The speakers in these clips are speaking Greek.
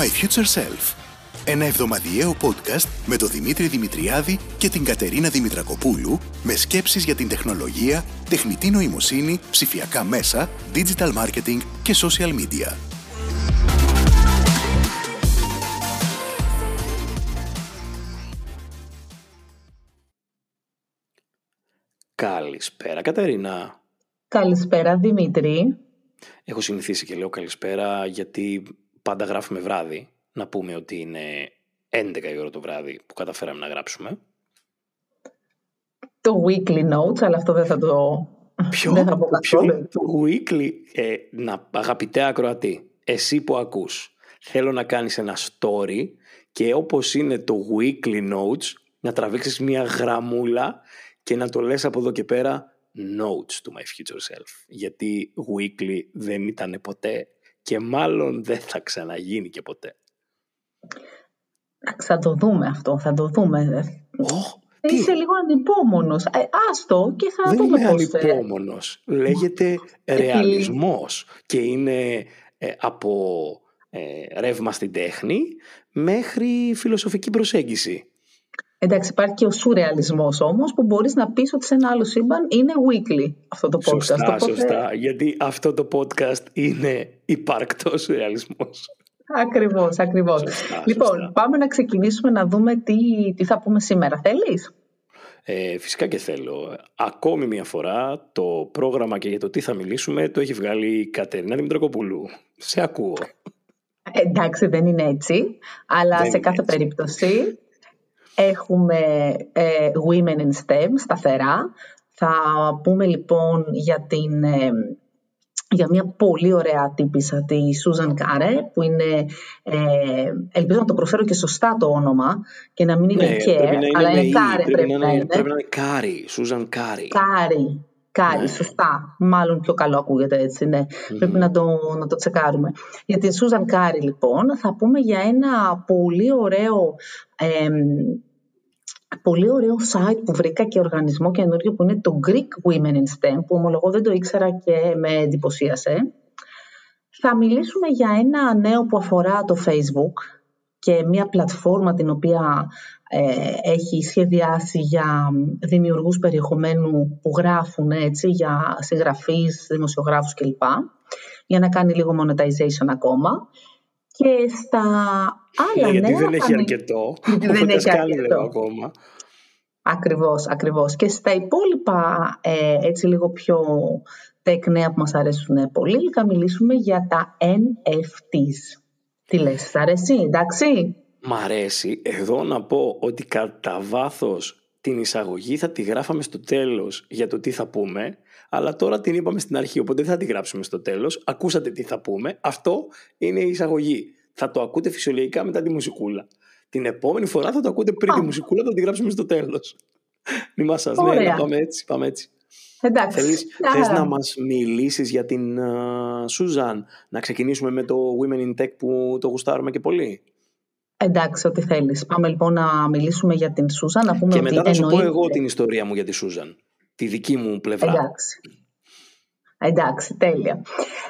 to My Future Self. Ένα εβδομαδιαίο podcast με τον Δημήτρη Δημητριάδη και την Κατερίνα Δημητρακοπούλου με σκέψεις για την τεχνολογία, τεχνητή νοημοσύνη, ψηφιακά μέσα, digital marketing και social media. Καλησπέρα Κατερίνα. Καλησπέρα Δημήτρη. Έχω συνηθίσει και λέω καλησπέρα γιατί πάντα γράφουμε βράδυ. Να πούμε ότι είναι 11 η ώρα το βράδυ που καταφέραμε να γράψουμε. Το weekly notes, αλλά αυτό δεν θα το... Ποιο, δεν θα πω ποιο; Το weekly, ε, να, αγαπητέ ακροατή, εσύ που ακούς, θέλω να κάνεις ένα story και όπως είναι το weekly notes, να τραβήξεις μια γραμμούλα και να το λες από εδώ και πέρα notes to my future self. Γιατί weekly δεν ήταν ποτέ και μάλλον δεν θα ξαναγίνει και ποτέ. Θα το δούμε αυτό, θα το δούμε. Oh, Είσαι λίγο ανυπόμονος. Ε, άστο και θα δεν δούμε είμαι πώς... ανυπόμονος. Λέγεται ρεαλισμός και είναι ε, από ε, ρεύμα στην τέχνη μέχρι φιλοσοφική προσέγγιση. Εντάξει, υπάρχει και ο σουρεαλισμός όμως που μπορείς να πεις ότι σε ένα άλλο σύμπαν είναι weekly αυτό το podcast. Σωστά, Οπότε- σωστά. Γιατί αυτό το podcast είναι υπαρκτός ρεαλισμός. Ακριβώς, ακριβώς. Σωστά, λοιπόν, σωστά. πάμε να ξεκινήσουμε να δούμε τι, τι θα πούμε σήμερα. Θέλεις; Ε, φυσικά και θέλω. Ακόμη μια φορά το πρόγραμμα και για το τι θα μιλήσουμε το έχει βγάλει η Κατερίνα Δημητρακοπούλου. Σε ακούω. Εντάξει, δεν είναι έτσι, αλλά Δεν σε είναι κάθε έτσι. περίπτωση έχουμε ε, Women in STEM σταθερά. Θα πούμε λοιπόν για, την, ε, για μια πολύ ωραία τύπισσα, τη Susan Kare, που είναι, ε, ελπίζω να το προφέρω και σωστά το όνομα και να μην είναι Ναι, Kare, πρέπει να είναι αλλά με είναι «η», Κάρε πρέπει, πρέπει να να είναι, είναι. πρέπει να είναι Κάρι, Σούζαν Κάρι. Κάρι. Κάρι, Ναι. σωστά. Μάλλον πιο καλό ακούγεται έτσι, ναι. Πρέπει να το, να το τσεκάρουμε. Για την Σούζαν Κάρι, λοιπόν, θα πούμε για ένα πολύ ωραίο, εμ, πολύ ωραίο site που βρήκα και οργανισμό καινούριο που είναι το Greek Women in STEM, που ομολογώ δεν το ήξερα και με εντυπωσίασε. Θα μιλήσουμε για ένα νέο που αφορά το Facebook και μια πλατφόρμα την οποία ε, έχει σχεδιάσει για δημιουργούς περιεχομένου που γράφουν έτσι, για συγγραφείς, δημοσιογράφους κλπ. Για να κάνει λίγο monetization ακόμα. Και στα άλλα Ναι, γιατί νέα δεν θα έχει μι- αρκετό. Γιατί δεν Οπότε έχει κάνει αρκετό. λίγο ακόμα. Ακριβώς, ακριβώς. Και στα υπόλοιπα, ε, έτσι λίγο πιο tech νέα που μας αρέσουν πολύ, θα μιλήσουμε για τα NFTs. Τι λες, σ' αρέσει, εντάξει; Μ' αρέσει εδώ να πω ότι κατά βάθος την εισαγωγή θα τη γράφαμε στο τέλος για το τι θα πούμε, αλλά τώρα την είπαμε στην αρχή, οπότε δεν θα τη γράψουμε στο τέλος. Ακούσατε τι θα πούμε. Αυτό είναι η εισαγωγή. Θα το ακούτε φυσιολογικά μετά τη μουσικούλα. Την επόμενη φορά θα το ακούτε πριν τη Α. μουσικούλα, θα τη γράψουμε στο τέλος. Μη μας σας, ναι, Ωραία. να πάμε έτσι, πάμε έτσι. Εντάξει. Θέλεις, Μια θες χαρά. να μας μιλήσεις για την α, Σούζαν, να ξεκινήσουμε με το Women in Tech που το γουστάρουμε και πολύ; Εντάξει, ό,τι θέλεις. Πάμε λοιπόν να μιλήσουμε για την Σούζα, να πούμε Και ότι μετά θα σου πω εννοείται- εγώ την ιστορία μου για τη Σούζαν. Τη δική μου πλευρά. Εντάξει. Εντάξει, τέλεια.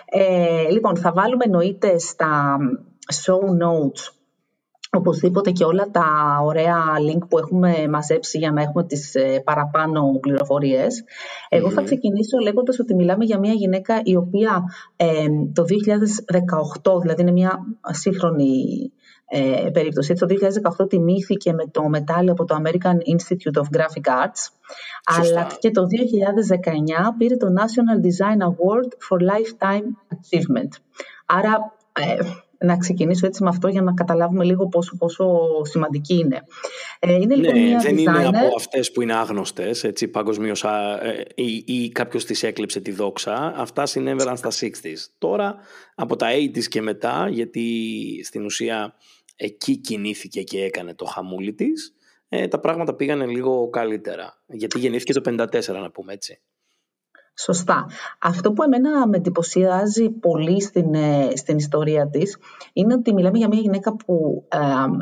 Ε, λοιπόν, θα βάλουμε εννοείται στα show notes οπωσδήποτε και όλα τα ωραία link που έχουμε μαζέψει για να έχουμε τις ε, παραπάνω πληροφορίες. Εγώ θα Μμμ. ξεκινήσω λέγοντας ότι μιλάμε για μια γυναίκα η οποία ε, το 2018, δηλαδή είναι μια σύγχρονη ε, περίπτωση, έτσι, το 2018 τιμήθηκε με το μετάλλιο από το American Institute of Graphic Arts, Σωστά. αλλά και το 2019 πήρε το National Design Award for Lifetime Achievement. Άρα, ε, να ξεκινήσω έτσι με αυτό για να καταλάβουμε λίγο πόσο, πόσο σημαντική είναι. Ε, είναι λοιπόν Ναι, μια δεν είναι designer. από αυτές που είναι άγνωστες, έτσι, παγκοσμίως, α, ε, ή, ή κάποιος τις έκλεψε τη δόξα. Αυτά συνέβαιναν στα 60s. Τώρα, από τα 80s και μετά, γιατί στην ουσία εκεί κινήθηκε και έκανε το χαμούλι της, ε, τα πράγματα πήγανε λίγο καλύτερα. Γιατί γεννήθηκε το 54, να πούμε έτσι. Σωστά. Αυτό που εμένα με εντυπωσιάζει πολύ στην, ε, στην ιστορία της είναι ότι μιλάμε για μια γυναίκα που ε,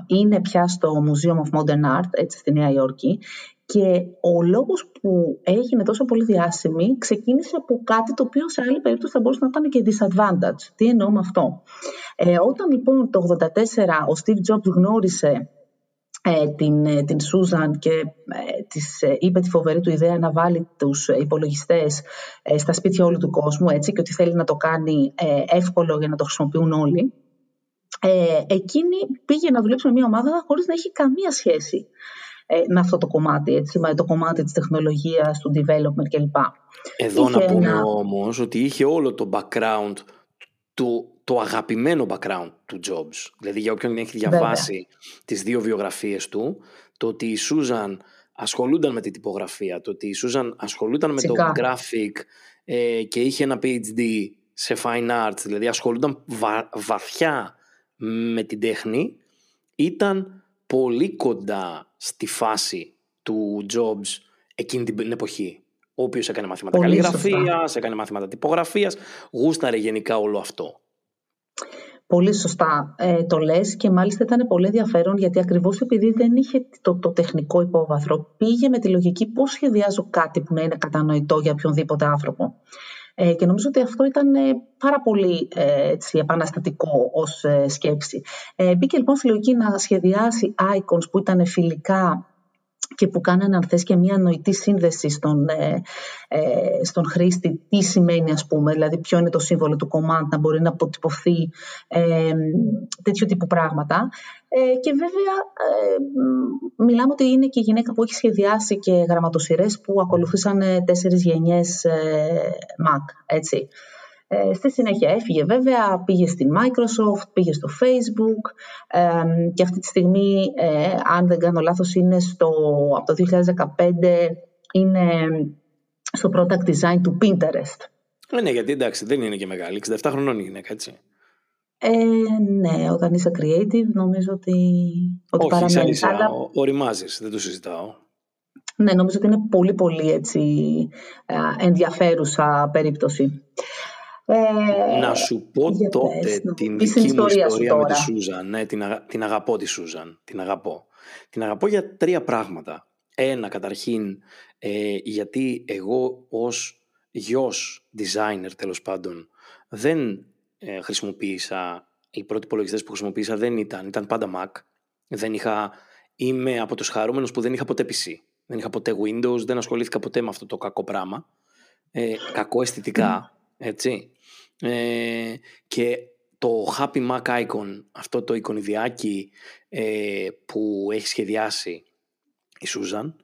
είναι πια στο Museum of Modern Art έτσι, στη Νέα Υόρκη Και ο λόγος που έγινε τόσο πολύ διάσημη ξεκίνησε από κάτι το οποίο σε άλλη περίπτωση θα μπορούσε να ήταν και disadvantage. Τι εννοώ με αυτό; Ε, όταν λοιπόν το 1984 ο Steve Jobs γνώρισε ε, την, ε, την Σούζαν και ε, της ε, είπε τη φοβερή του ιδέα να βάλει τους υπολογιστές στα σπίτια όλου του κόσμου έτσι, και ότι θέλει να το κάνει εύκολο για να το χρησιμοποιούν όλοι. Ε, εκείνη πήγε να δουλέψει με μια ομάδα χωρίς να έχει καμία σχέση με αυτό το κομμάτι, έτσι, με το κομμάτι της τεχνολογίας, του development κλπ. Εδώ να πούμε ένα... όμως ότι είχε όλο το background του το αγαπημένο background του Jobs. Δηλαδή για όποιον έχει διαβάσει Βέβαια. τις δύο βιογραφίες του, το ότι η Σούζαν ασχολούνταν με την τυπογραφία, το ότι η Σούζαν ασχολούνταν με το graphic ε, και είχε ένα PhD σε fine arts, δηλαδή ασχολούνταν βαθιά με την τέχνη, ήταν πολύ κοντά στη φάση του Jobs εκείνη την εποχή. Ο οποίος έκανε μαθήματα καλλιγραφίας, έκανε μαθήματα τυπογραφίας, γούσταρε γενικά όλο αυτό. Πολύ σωστά ε, το λες και μάλιστα ήταν πολύ ενδιαφέρον γιατί ακριβώς επειδή δεν είχε το, το τεχνικό υπόβαθρο πήγε με τη λογική πώς σχεδιάζω κάτι που να είναι κατανοητό για οποιονδήποτε άνθρωπο. Ε, και νομίζω ότι αυτό ήταν ε, πάρα πολύ ε, έτσι, επαναστατικό ως ε, σκέψη. Ε, μπήκε λοιπόν στη λογική να σχεδιάσει icons που ήταν φιλικά και που κάνανε αν θες και μια νοητή σύνδεση στον, ε, ε, στον χρήστη τι σημαίνει ας πούμε, δηλαδή ποιο είναι το σύμβολο του command να μπορεί να αποτυπωθεί ε, τέτοιου τύπου πράγματα ε, και βέβαια ε, μιλάμε ότι είναι και η γυναίκα που έχει σχεδιάσει και γραμματοσυρές που ακολουθήσαν τέσσερις γενιές Mac, έτσι. Ε, στη συνέχεια έφυγε βέβαια, πήγε στη Microsoft, πήγε στο Facebook και αυτή τη στιγμή, ε, αν δεν κάνω λάθος, είναι στο, από το 2015 είναι στο product design του Pinterest. Ε, ναι, γιατί εντάξει, δεν είναι και μεγάλη, 67 χρονών η γυναίκα, έτσι. Ε, ναι, όταν είσαι creative νομίζω ότι, ότι Όχι, παραμένεις. Αλλά... οριμάζεις, δεν το συζητάω. Ναι, νομίζω ότι είναι πολύ πολύ έτσι, ενδιαφέρουσα περίπτωση. Ε, να σου πω τότε την δική μου ιστορία με τη Σούζαν. Ναι, την, την αγαπώ τη Σούζαν. Την αγαπώ. Την αγαπώ για τρία πράγματα. Ένα, καταρχήν, ε, γιατί εγώ ως γιος designer τέλος πάντων δεν ε, χρησιμοποίησα, οι πρώτοι υπολογιστές που χρησιμοποίησα δεν ήταν, ήταν πάντα Mac. Δεν είχα, είμαι από τους χαρούμενους που δεν είχα ποτέ PC. Δεν είχα ποτέ Windows, δεν ασχολήθηκα ποτέ με αυτό το κακό πράγμα. Ε, κακό αισθητικά, έτσι. Ε, και το Happy Mac Icon, αυτό το εικονιδιάκι ε, που έχει σχεδιάσει η Σούζαν,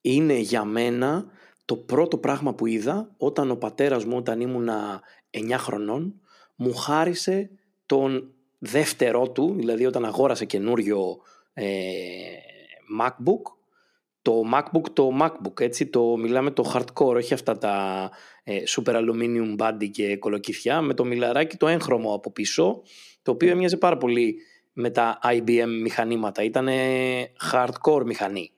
είναι για μένα το πρώτο πράγμα που είδα όταν ο πατέρας μου όταν ήμουνα 9 χρονών μου χάρισε τον δεύτερό του, δηλαδή όταν αγόρασε καινούριο ε, MacBook το MacBook το MacBook, έτσι, το, μιλάμε το hardcore, όχι αυτά τα ε, super aluminium body και κολοκυθιά, με το μιλαράκι το έγχρωμο από πίσω, το οποίο έμοιαζε πάρα πολύ με τα IBM μηχανήματα, ήταν hardcore μηχανή.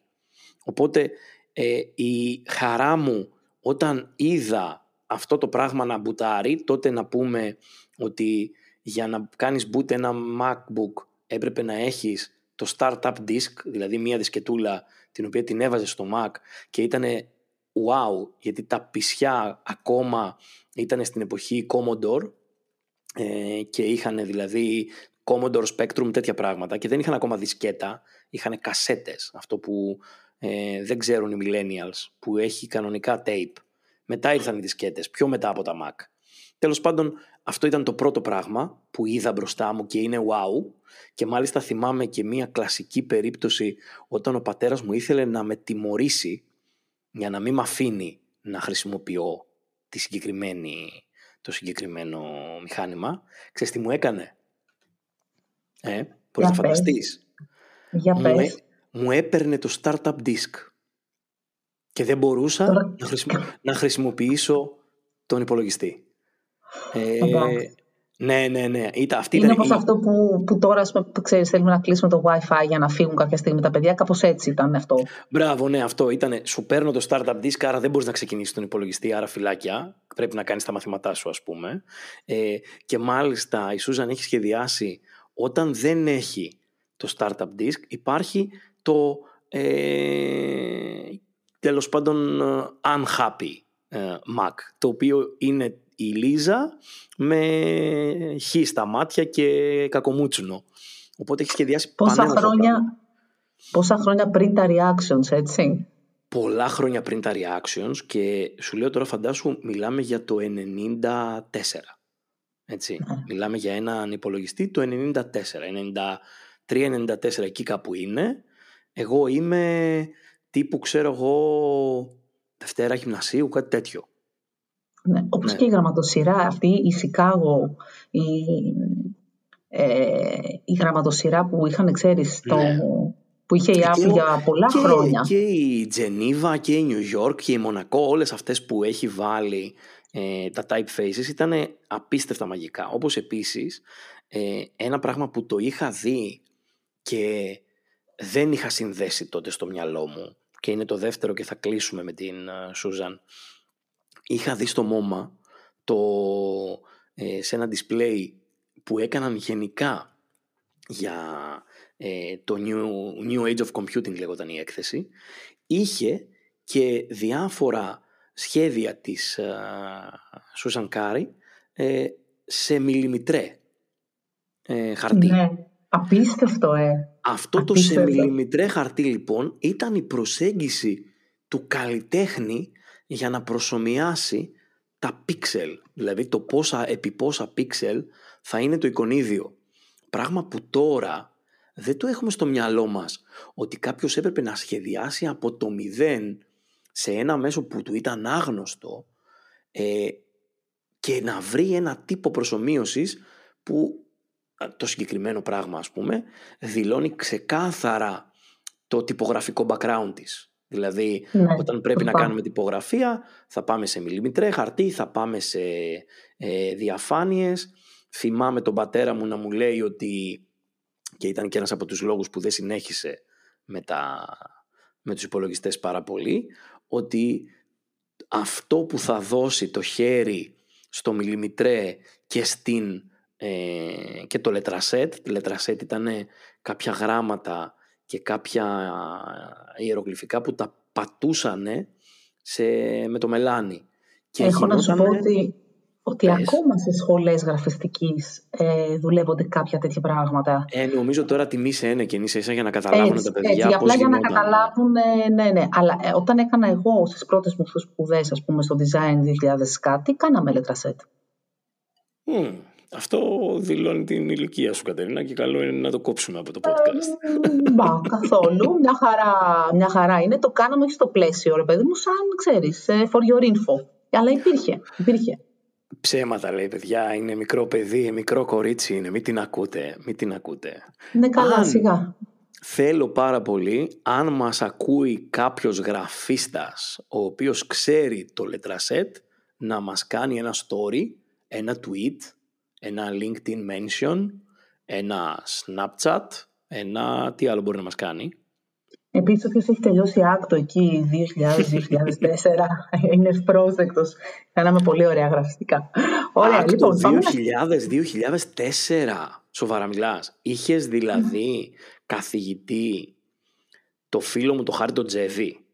Οπότε ε, η χαρά μου όταν είδα αυτό το πράγμα να μπουτάρει, τότε να πούμε ότι για να κάνεις boot ένα MacBook έπρεπε να έχεις το startup disk, δηλαδή μία δισκετούλα την οποία την έβαζες στο Mac και ήταν wow, γιατί τα πισιά ακόμα ήταν στην εποχή Commodore ε, και είχαν δηλαδή Commodore Spectrum τέτοια πράγματα και δεν είχαν ακόμα δισκέτα, είχαν κασέτες, αυτό που ε, δεν ξέρουν οι millennials, που έχει κανονικά tape. Μετά ήρθαν οι δισκέτες, πιο μετά από τα Mac. Τέλος πάντων, αυτό ήταν το πρώτο πράγμα που είδα μπροστά μου και είναι wow και μάλιστα θυμάμαι και μία κλασική περίπτωση όταν ο πατέρας μου ήθελε να με τιμωρήσει για να μην με αφήνει να χρησιμοποιώ τη συγκεκριμένη, το συγκεκριμένο μηχάνημα. Ξέρεις τι μου έκανε; Ε, μπορείς να φανταστείς. Για μου, ε, μου έπαιρνε το startup disk και δεν μπορούσα να, να χρησιμοποιήσω τον υπολογιστή. Ε, ναι, ναι, ναι. Ήταν, αυτή είναι όπως αυτό που, που τώρα ξέρεις, θέλουμε να κλείσουμε το Wi-Fi για να φύγουν κάποια στιγμή τα παιδιά. Κάπως έτσι ήταν αυτό. Μπράβο, ναι, αυτό ήταν. Σου παίρνω το startup disk, άρα δεν μπορείς να ξεκινήσεις τον υπολογιστή, άρα φυλάκια. Πρέπει να κάνεις τα μαθήματά σου, ας πούμε. Ε, και μάλιστα η Σούζαν έχει σχεδιάσει όταν δεν έχει το startup disk, υπάρχει το, ε, τέλος πάντων unhappy Mac, το οποίο είναι η Λίζα με χ στα μάτια και κακομούτσουνο. Οπότε έχει σχεδιάσει πόσα χρόνια, πόσα χρόνια πριν τα reactions, έτσι; Πολλά χρόνια πριν τα reactions και σου λέω τώρα φαντάσου μιλάμε για το 94. Έτσι. Ναι. Μιλάμε για έναν υπολογιστή το 94, 93-94 εκεί κάπου είναι. Εγώ είμαι τύπου ξέρω εγώ Δευτέρα γυμνασίου, κάτι τέτοιο. Ναι, όπως ναι. και η γραμματοσυρά αυτή, η Σικάγο, η, ε, η γραμματοσυρά που είχαν, ξέρεις, το, ναι. που είχε η Apple για πολλά χρόνια. Και η Τζενίβα και η Νιου York και η Μονακό, όλες αυτές που έχει βάλει ε, τα typefaces ήταν απίστευτα μαγικά. Όπως επίσης, ε, ένα πράγμα που το είχα δει και δεν είχα συνδέσει τότε στο μυαλό μου και είναι το δεύτερο και θα κλείσουμε με την Σούζαν είχα δει στο MoMA το, ε, σε ένα display που έκαναν γενικά για ε, το new, new Age of Computing λέγονταν η έκθεση είχε και διάφορα σχέδια της Σούζαν Κάρι ε, σε μιλιμητρέ ε, χαρτί. Ναι, απίστευτο ε. Αυτό το σε μιλιμητρέ χαρτί λοιπόν ήταν η προσέγγιση του καλλιτέχνη για να προσομοιάσει τα πίξελ, δηλαδή το πόσα επί πόσα πίξελ θα είναι το εικονίδιο. Πράγμα που τώρα δεν το έχουμε στο μυαλό μας ότι κάποιος έπρεπε να σχεδιάσει από το μηδέν σε ένα μέσο που του ήταν άγνωστο ε, και να βρει ένα τύπο προσωμείωσης που το συγκεκριμένο πράγμα ας πούμε δηλώνει ξεκάθαρα το τυπογραφικό background της. Δηλαδή, ναι, όταν πρέπει να κάνουμε τυπογραφία, θα πάμε σε μιλιμητρέ χαρτί, θα πάμε σε ε, διαφάνειες. Θυμάμαι τον πατέρα μου να μου λέει ότι, και ήταν και ένας από τους λόγους που δεν συνέχισε με, τα, με τους υπολογιστές πάρα πολύ, ότι αυτό που θα δώσει το χέρι στο μιλιμητρέ και στην ε, και το λετρασέτ, λετρασέτ ήταν κάποια γράμματα και κάποια ιερογλυφικά που τα πατούσανε σε, με το μελάνι. Και Έχω να σου πω ότι, ότι ακόμα σε σχολές γραφιστικής ε, δουλεύονται κάποια τέτοια πράγματα. Ε, νομίζω τώρα τιμή σε ένα και ίσα για να καταλάβουν τα παιδιά έτσι, απλά για να καταλάβουν, ναι, ναι. Αλλά ε, όταν έκανα εγώ στις πρώτες μου σπουδές, ας πούμε, στο design 2000 κάτι, κάναμε λετρασέτ. Mm. Αυτό δηλώνει την ηλικία σου, Κατερίνα, και καλό είναι να το κόψουμε από το podcast. Ε, μπα, καθόλου. Μια χαρά, μια χαρά είναι. Το κάναμε όχι στο πλαίσιο, ρε παιδί μου, σαν ξέρεις, ε, for your info. Αλλά υπήρχε, υπήρχε. Ψέματα λέει παιδιά, είναι μικρό παιδί, μικρό κορίτσι είναι, μην την ακούτε, μην την ακούτε. Ναι καλά, σιγά. Θέλω πάρα πολύ, αν μας ακούει κάποιος γραφίστας, ο οποίος ξέρει το λετρασέτ, να μας κάνει ένα story, ένα tweet, ένα LinkedIn mention, ένα Snapchat, ένα τι άλλο μπορεί να μας κάνει. Επίσης, όποιος έχει τελειώσει άκτο εκεί 2000-2004 είναι ευπρόσδεκτος. Κάναμε πολύ ωραία γραφιστικά. Ωραία, άκτο λοιπόν, 2000-2004. Σοβαρά μιλάς. Είχες δηλαδή καθηγητή το φίλο μου το Χάρη τον Τζεβί.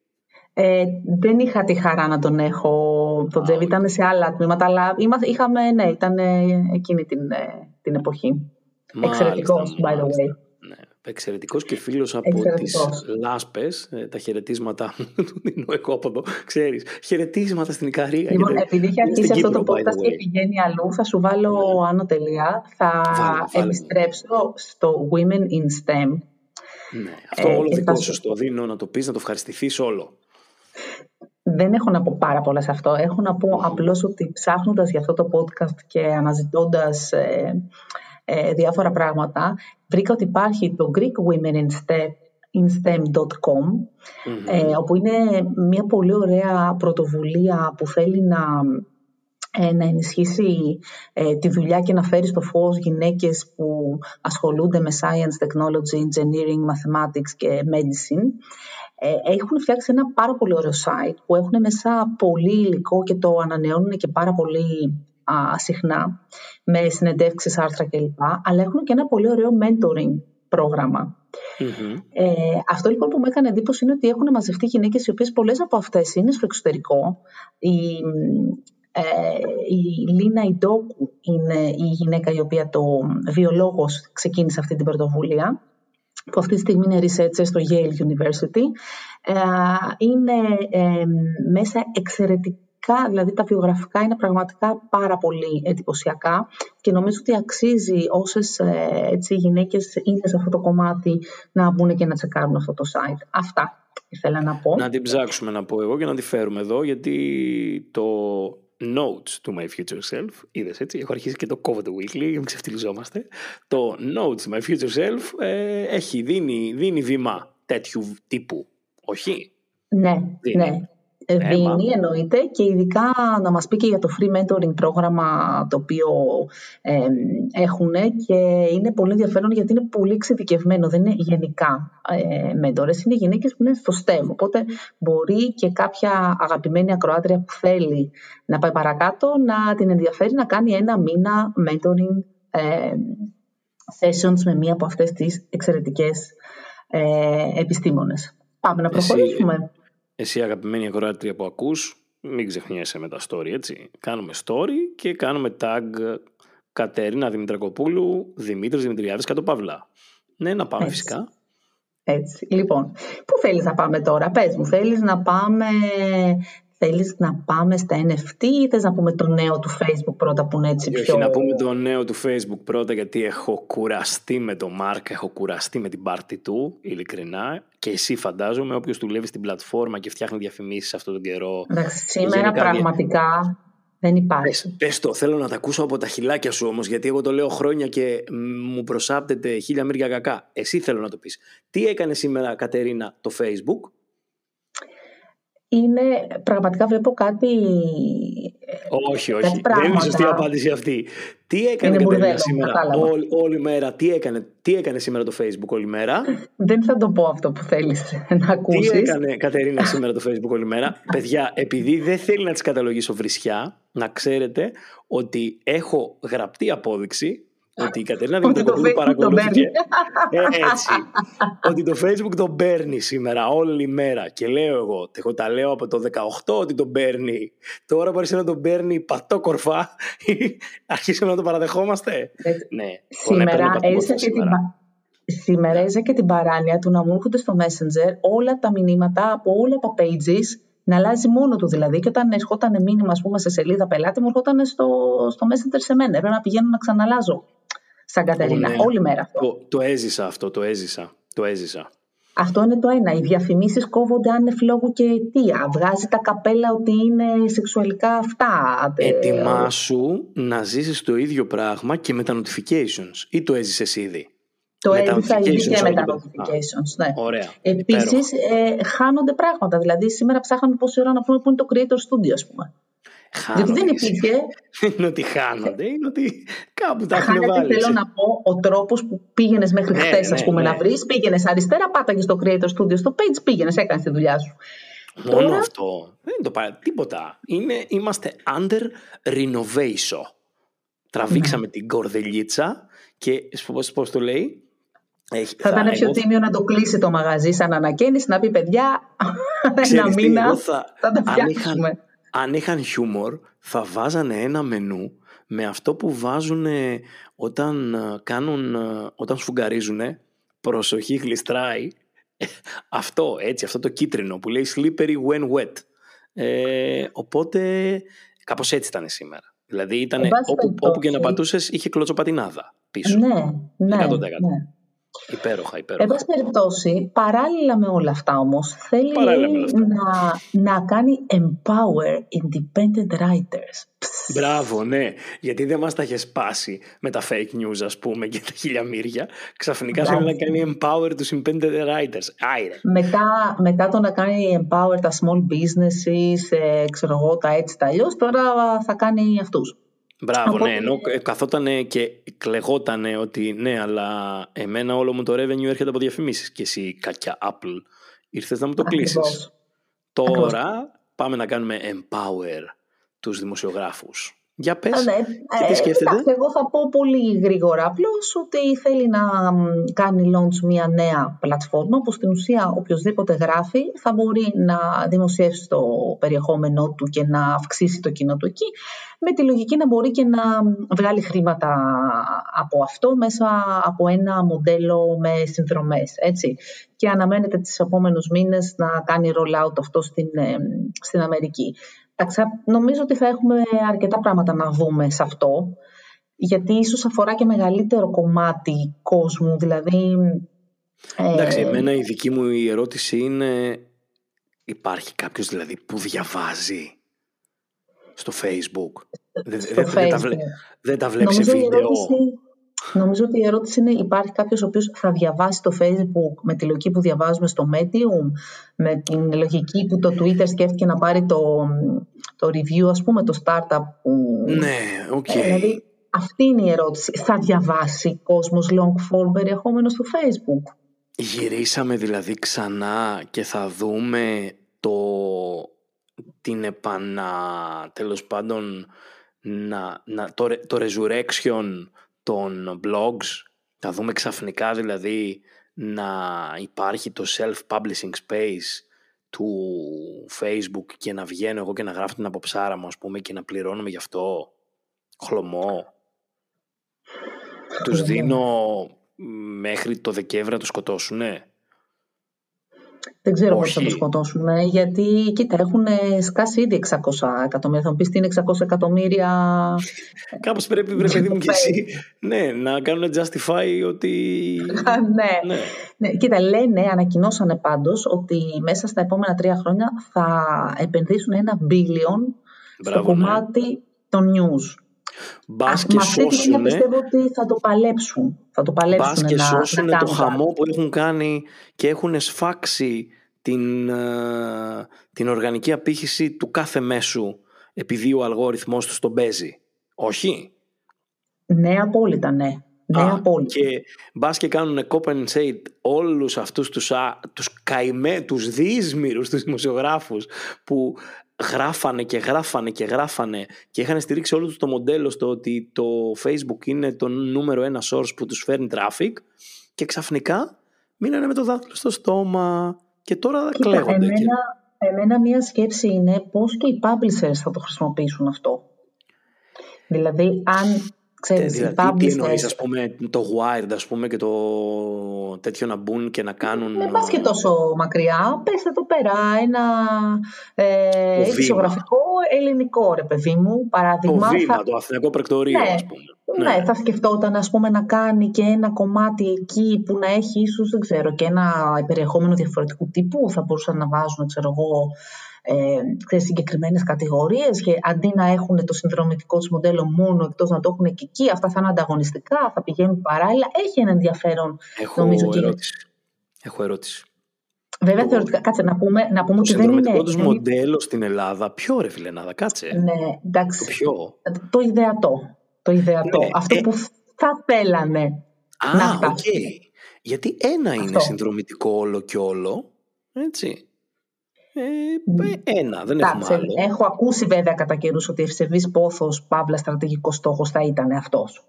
Ε, δεν είχα τη χαρά να τον έχω. Το Τζεβί ήταν σε άλλα τμήματα, αλλά είχαμε, ναι, ήταν εκείνη την, ε, την εποχή. Εξαιρετικός, by the way. Ναι, Εξαιρετικός και φίλος από τις λάσπες. Ε, τα χαιρετίσματα του δίνω εγώ από εδώ. Ξέρεις, χαιρετίσματα στην Ικαρία. Λοιπόν, επειδή έχει αρχίσει αυτό το podcast και πηγαίνει αλλού, θα σου βάλω ναι. άνω τελεία. Θα επιστρέψω στο Women in STEM. Ναι, αυτό ε, όλο δικό σου το δίνω να το πεις, να το ευχαριστηθείς όλο. Δεν έχω να πω πάρα πολλά σε αυτό. Έχω να πω απλώς ότι ψάχνοντας για αυτό το podcast και αναζητώντας ε, ε, διάφορα πράγματα, βρήκα ότι υπάρχει το Greek Women in STEM, instem.com ε, όπου είναι μια πολύ ωραία πρωτοβουλία που θέλει να, ε, να ενισχύσει τη δουλειά και να φέρει στο φως γυναίκες που ασχολούνται με science, technology, engineering, mathematics και medicine. ε, έχουν φτιάξει ένα πάρα πολύ ωραίο site που έχουν μέσα πολύ υλικό και το ανανεώνουν και πάρα πολύ α, συχνά με συνεντεύξεις, άρθρα κλπ. Αλλά έχουν και ένα πολύ ωραίο mentoring προγραμμα Ε, αυτό λοιπόν που μου έκανε εντύπωση είναι ότι έχουν μαζευτεί γυναίκες οι οποίες πολλές από αυτές είναι στο εξωτερικό. Η, ε, η Λίνα Ιντόκου είναι η γυναίκα η οποία το βιολόγος ξεκίνησε αυτή την πρωτοβουλία που αυτή τη στιγμή είναι researcher στο Yale University. Ε, είναι ε, μέσα εξαιρετικά δηλαδή τα βιογραφικά είναι πραγματικά πάρα πολύ εντυπωσιακά και νομίζω ότι αξίζει όσες ε, έτσι, γυναίκες είναι σε αυτό το κομμάτι να μπουν και να τσεκάρουν αυτό το site. Αυτά ήθελα να πω. Να την ψάξουμε να πω εγώ και να τη φέρουμε εδώ γιατί το notes to my future self, είδες έτσι, έχω αρχίσει και το κόβω το weekly, μην ξεφτυλιζόμαστε. Το notes to my future self ε, έχει, δίνει, δίνει βήμα τέτοιου τύπου, όχι; Ναι, ναι. Ε, δίνει, εννοείται, και ειδικά να μας πει και για το free mentoring πρόγραμμα το οποίο ε, έχουν και είναι πολύ ενδιαφέρον γιατί είναι πολύ εξειδικευμένο, δεν είναι γενικά ε, μέντορες, είναι γυναίκες που είναι στο STEM, οπότε μπορεί και κάποια αγαπημένη ακροάτρια που θέλει να πάει παρακάτω να την ενδιαφέρει να κάνει ένα μήνα mentoring ε, sessions με μία από αυτές τις εξαιρετικές ε, επιστήμονες. Πάμε να προχωρήσουμε. Εσύ αγαπημένη ακροάτρια που ακούς, μην ξεχνιέσαι με τα story, έτσι. Κάνουμε story και κάνουμε tag Κατέρινα Δημητρακοπούλου, Δημήτρης Δημητριάδης κάτω Παύλα. Ναι, να πάμε φυσικά. Έτσι. Λοιπόν, πού θέλεις να πάμε τώρα, πες μου, θέλεις να πάμε Θέλεις να πάμε στα NFT ή θες να πούμε το νέο του Facebook πρώτα που είναι έτσι πιο... Όχι, να πούμε το νέο του Facebook πρώτα γιατί έχω κουραστεί με το Mark, έχω κουραστεί με την πάρτη του, ειλικρινά. Και εσύ φαντάζομαι, όποιος δουλεύει στην πλατφόρμα και φτιάχνει διαφημίσεις αυτόν τον καιρό. Εντάξει, σήμερα πραγματικά δεν υπάρχει. Πες, πες, το, θέλω να τα ακούσω από τα χιλάκια σου όμως, γιατί εγώ το λέω χρόνια και μου προσάπτεται χίλια μύρια κακά. Εσύ θέλω να το πεις. Τι έκανε σήμερα, Κατερίνα, το Facebook; Είναι πραγματικά βλέπω κάτι. Όχι, όχι. δεν είναι σωστή απάντηση αυτή. Τι έκανε η Κατερίνα σήμερα; όλη, όλη μέρα, τι έκανε, τι έκανε σήμερα το Facebook όλη μέρα; Δεν θα το πω αυτό που θέλεις να ακούσεις. Τι έκανε Κατερίνα σήμερα το Facebook όλη μέρα; Παιδιά, επειδή δεν θέλει να τις καταλογίσω βρισιά, να ξέρετε ότι έχω γραπτή απόδειξη ότι η Κατερίνα Δημητρακοπούλου παρακολούθηκε έτσι, ότι το Facebook τον παίρνει σήμερα όλη μέρα. Και λέω εγώ, εγώ τα λέω από το 18 ότι τον παίρνει. Τώρα μπορεί να τον παίρνει πατόκορφα αρχίσαμε να το παραδεχόμαστε. Ναι, σήμερα έζησα και την Σήμερα. έζησα και την παράνοια του να μου έρχονται στο Messenger όλα τα μηνύματα από όλα τα pages. Να αλλάζει μόνο του. Δηλαδή. Και όταν ερχόταν μήνυμα, ας πούμε, σε σελίδα πελάτη, μου ερχόταν στο, στο Messenger σε μένα. Έπρεπε να πηγαίνω να ξαναλάζω σαν Κατερίνα. Ναι. Όλη μέρα αυτό. Το, το έζησα αυτό, το έζησα. Το έζησα. Αυτό είναι το ένα. Οι διαφημίσεις κόβονται άνευ λόγου και αιτία. Βγάζει τα καπέλα ότι είναι σεξουαλικά αυτά. Ετοιμάσου να ζήσεις το ίδιο πράγμα και με τα notifications. Ή το έζησε ήδη. Το έζησα ήδη και με τα notifications. Ναι. Ωραία. Επίσης, ε, χάνονται πράγματα. Δηλαδή, σήμερα ψάχναμε πόση ώρα να πούμε που είναι το Creator Studio, ας πούμε. Χάνονται. Γιατί δεν υπήρχε. είναι ότι χάνονται, είναι ότι κάπου τα έχουν βάλει. Θέλω να πω, ο τρόπος που πήγαινες μέχρι ναι, χθες, ναι, ας πούμε, ναι. να βρεις, πήγαινες αριστερά, πάταγες στο Creator Studio, στο page πήγαινες, έκανες τη δουλειά σου. Μόνο Τώρα... αυτό. Δεν είναι το παρά, τίποτα. Είναι, είμαστε under renovation. Τραβήξαμε την κορδελίτσα και πώ το λέει, έχει, θα, θα ήταν πιο τίμιο να το κλείσει το μαγαζί σαν ανακαίνιση, να πει παιδιά, ένα μήνα θα, θα τα φτιάξουμε αν είχαν χιούμορ θα βάζανε ένα μενού με αυτό που βάζουν όταν ε, κάνουν, ε, όταν σφουγγαρίζουν προσοχή γλιστράει αυτό έτσι, αυτό το κίτρινο που λέει slippery when wet ε, οπότε κάπως έτσι ήταν σήμερα. Δηλαδή ήταν όπου, όπου και να πατούσες είχε κλωτσοπατινάδα πίσω. Ναι, ναι, 100%. ναι. Υπέροχα, υπέροχα. Εν πάση περιπτώσει, παράλληλα με όλα αυτά όμως, θέλει να, να κάνει empower independent writers. Μπράβο, ναι. Γιατί δεν μας τα είχε σπάσει με τα fake news, ας πούμε, και τα χιλιαμύρια. Ξαφνικά θέλει να κάνει empower τους independent writers. Άιρε. Μετά, μετά το να κάνει empower τα small businesses, ε, ξέρω εγώ, τα έτσι τα αλλιώς, τώρα θα κάνει αυτούς. Μπράβο, ναι, ενώ καθόταν και κλεγόταν ότι ναι, αλλά εμένα όλο μου το revenue έρχεται από διαφημίσεις και εσύ κακιά Apple ήρθες να μου το κλείσεις. Τώρα πάμε να κάνουμε empower τους δημοσιογράφους. Για πες, ναι, και τι σκέφτεται; Ε, εγώ θα πω πολύ γρήγορα απλώς ότι θέλει να κάνει launch μια νέα πλατφόρμα που στην ουσία οποιοδήποτε γράφει θα μπορεί να δημοσιεύσει το περιεχόμενό του και να αυξήσει το κοινό του εκεί με τη λογική να μπορεί και να βγάλει χρήματα από αυτό μέσα από ένα μοντέλο με συνδρομές. Έτσι. Και αναμένεται τις επόμενους μήνες να κάνει roll-out αυτό στην, ε, στην Αμερική. Νομίζω ότι θα έχουμε αρκετά πράγματα να δούμε σε αυτό, γιατί ίσως αφορά και μεγαλύτερο κομμάτι κόσμου, δηλαδή... Ε, Εντάξει, εμένα η δική μου η ερώτηση είναι υπάρχει κάποιος δηλαδή που διαβάζει στο facebook; Στο δεν, τα, βλέ, δεν τα βλέπει σε βίντεο; Ερώτηση, νομίζω ότι η ερώτηση είναι υπάρχει κάποιος ο οποίος θα διαβάσει το facebook με τη λογική που διαβάζουμε στο Medium, με την λογική που το Twitter σκέφτηκε να πάρει το, το Revue, ας πούμε, το startup που... Ναι, OK. Okay. δηλαδή, αυτή είναι η ερώτηση. Θα διαβάσει κόσμος long form περιεχόμενο στο Facebook; Γυρίσαμε δηλαδή ξανά και θα δούμε το, την επανα... τέλος πάντων να, να, το, το resurrection των blogs. Θα δούμε ξαφνικά δηλαδή να υπάρχει το self-publishing space του facebook και να βγαίνω εγώ και να γράφω την αποψάρα μου ας πούμε και να πληρώνουμε γι' αυτό. Χλωμό. Τους δίνω μέχρι το Δεκέμβρη να το σκοτώσουνε δεν ξέρω πώς θα το σκοτώσουν, γιατί κοίτα, έχουν σκάσει ήδη 600 εκατομμύρια. Θα μου πεις τι είναι 600 εκατομμύρια. Κάπως πρέπει, πρέπει παιδί μου και εσύ, ναι, να κάνουν justify ότι... ναι. ναι. ναι. Κοίτα, λένε, ανακοινώσανε πάντως ότι μέσα στα επόμενα τρία χρόνια θα επενδύσουν ένα billion στο ναι. κομμάτι των news. Μπας και σώσουν. πιστεύω ότι θα το παλέψουν. Θα το παλέψουν Μπας και σώσουν το χαμό που έχουν κάνει και έχουν σφάξει την, ε, την οργανική απήχηση του κάθε μέσου επειδή ο αλγόριθμός τους τον παίζει. Όχι; Ναι, απόλυτα, ναι. Ναι, Α, και μπας και κάνουν compensate όλους αυτούς τους, α, τους καημέ, τους δύσμυρους, τους δημοσιογράφους που γράφανε και γράφανε και γράφανε και είχαν στηρίξει όλο το μοντέλο στο ότι το Facebook είναι το νούμερο ένα source που τους φέρνει traffic και ξαφνικά μείνανε με το δάχτυλο στο στόμα και τώρα Κοίτα, κλαίγονται. Εμένα, και... εμένα μία σκέψη είναι πώς και οι publishers θα το χρησιμοποιήσουν αυτό. Δηλαδή αν Ξέρεις, δηλαδή, τι εννοείς, ας πούμε, το Wired, ας πούμε, και το τέτοιο να μπουν και να κάνουν... Δεν πας και τόσο μακριά, πες το πέρα, ένα ε, ελληνικό, ρε παιδί μου, παράδειγμα. Το βήμα, θα... το αθηνικό πρακτορείο, ναι, ας πούμε. Ναι. ναι. θα σκεφτόταν, ας πούμε, να κάνει και ένα κομμάτι εκεί που να έχει ίσως, δεν ξέρω, και ένα περιεχόμενο διαφορετικού τύπου, θα μπορούσαν να βάζουν, ξέρω εγώ, ε, συγκεκριμένες κατηγορίες και αντί να έχουν το συνδρομητικό τους μοντέλο μόνο εκτός να το έχουν και εκεί, αυτά θα είναι ανταγωνιστικά, θα πηγαίνουν παράλληλα. Έχει ένα ενδιαφέρον Έχω νομίζω ερώτηση. Έχω ερώτηση. Βέβαια, το... θεωρητικά, κάτσε να πούμε, να πούμε ότι δεν είναι. Το τους μοντέλο στην Ελλάδα, ποιο ρε φίλε Ελλάδα, κάτσε. Ναι, εντάξει. Το ποιο. Το ιδεατό. Το ιδεατό. Ναι, Αυτό ε... που θα θέλανε. Α, να οκ. Okay. Γιατί ένα Αυτό. είναι συνδρομητικό όλο και όλο. Έτσι. Ε, ένα, δεν έχουμε άλλο. Έχω ακούσει βέβαια κατά καιρούς ότι ευσεβή πόθος, παύλα στρατηγικός στόχος θα ήταν αυτός.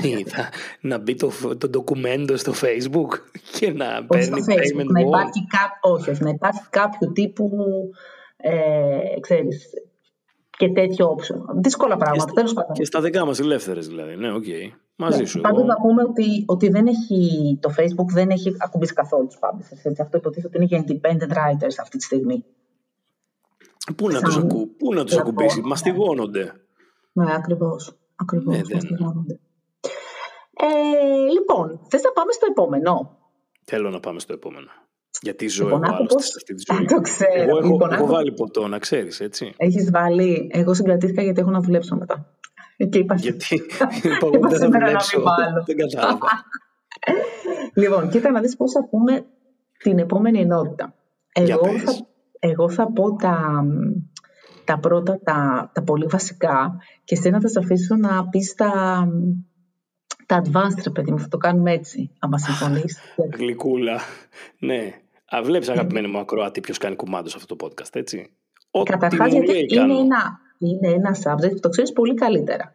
Τι, θα, να μπει το, το ντοκουμέντο στο facebook και να παίρνει στο payment να υπάρχει κά, όχι, να υπάρχει κάποιο τύπου ε, ξέρεις, και τέτοιο όψο. Δύσκολα πράγματα, τέλος πάντων. Και στα δικά μας ελεύθερες δηλαδή, ναι, ok. Okay. Μαζί ναι, σου. Πάντως να πούμε ότι, ότι δεν έχει, το Facebook δεν έχει ακουμπήσει καθόλου τους publishers. Έτσι. Αυτό υποτίθεται ότι είναι για independent writers αυτή τη στιγμή. Πού να, τους, ακου, πού να τους ακουμπήσει, ναι. μαστιγώνονται. Ναι, ακριβώς. Ακριβώς, ναι, μαστιγώνονται. Ε, λοιπόν, θες να πάμε στο επόμενο; Θέλω να πάμε στο επόμενο. Γιατί ζω λοιπόν, εγώ πώς... σε αυτή τη ζωή. Το ξέρω. Εγώ έχω, λοιπόν, έχω βάλει ποτό, να ξέρεις, έτσι. Έχεις βάλει. Εγώ συγκρατήθηκα γιατί έχω να δουλέψω μετά. Και είπα... Γιατί είπα εγώ δεν θα δουλέψω. Δεν κατάλαβα. λοιπόν, κοίτα να δεις πώς θα πούμε την επόμενη ενότητα. Εγώ, θα, εγώ θα πω τα, τα πρώτα, τα, τα πολύ βασικά και εσένα θα σε αφήσω να πεις τα, τα advanced, ρε παιδί μου, θα το κάνουμε έτσι, άμα συμφωνείς. Γλυκούλα, ναι. Βλέπεις, αγαπημένη μου ακροάτη, ποιος κάνει κουμάντο σε αυτό το podcast, έτσι. Καταρχάς, γιατί είναι ένα, είναι ένα subject που το ξέρεις πολύ καλύτερα.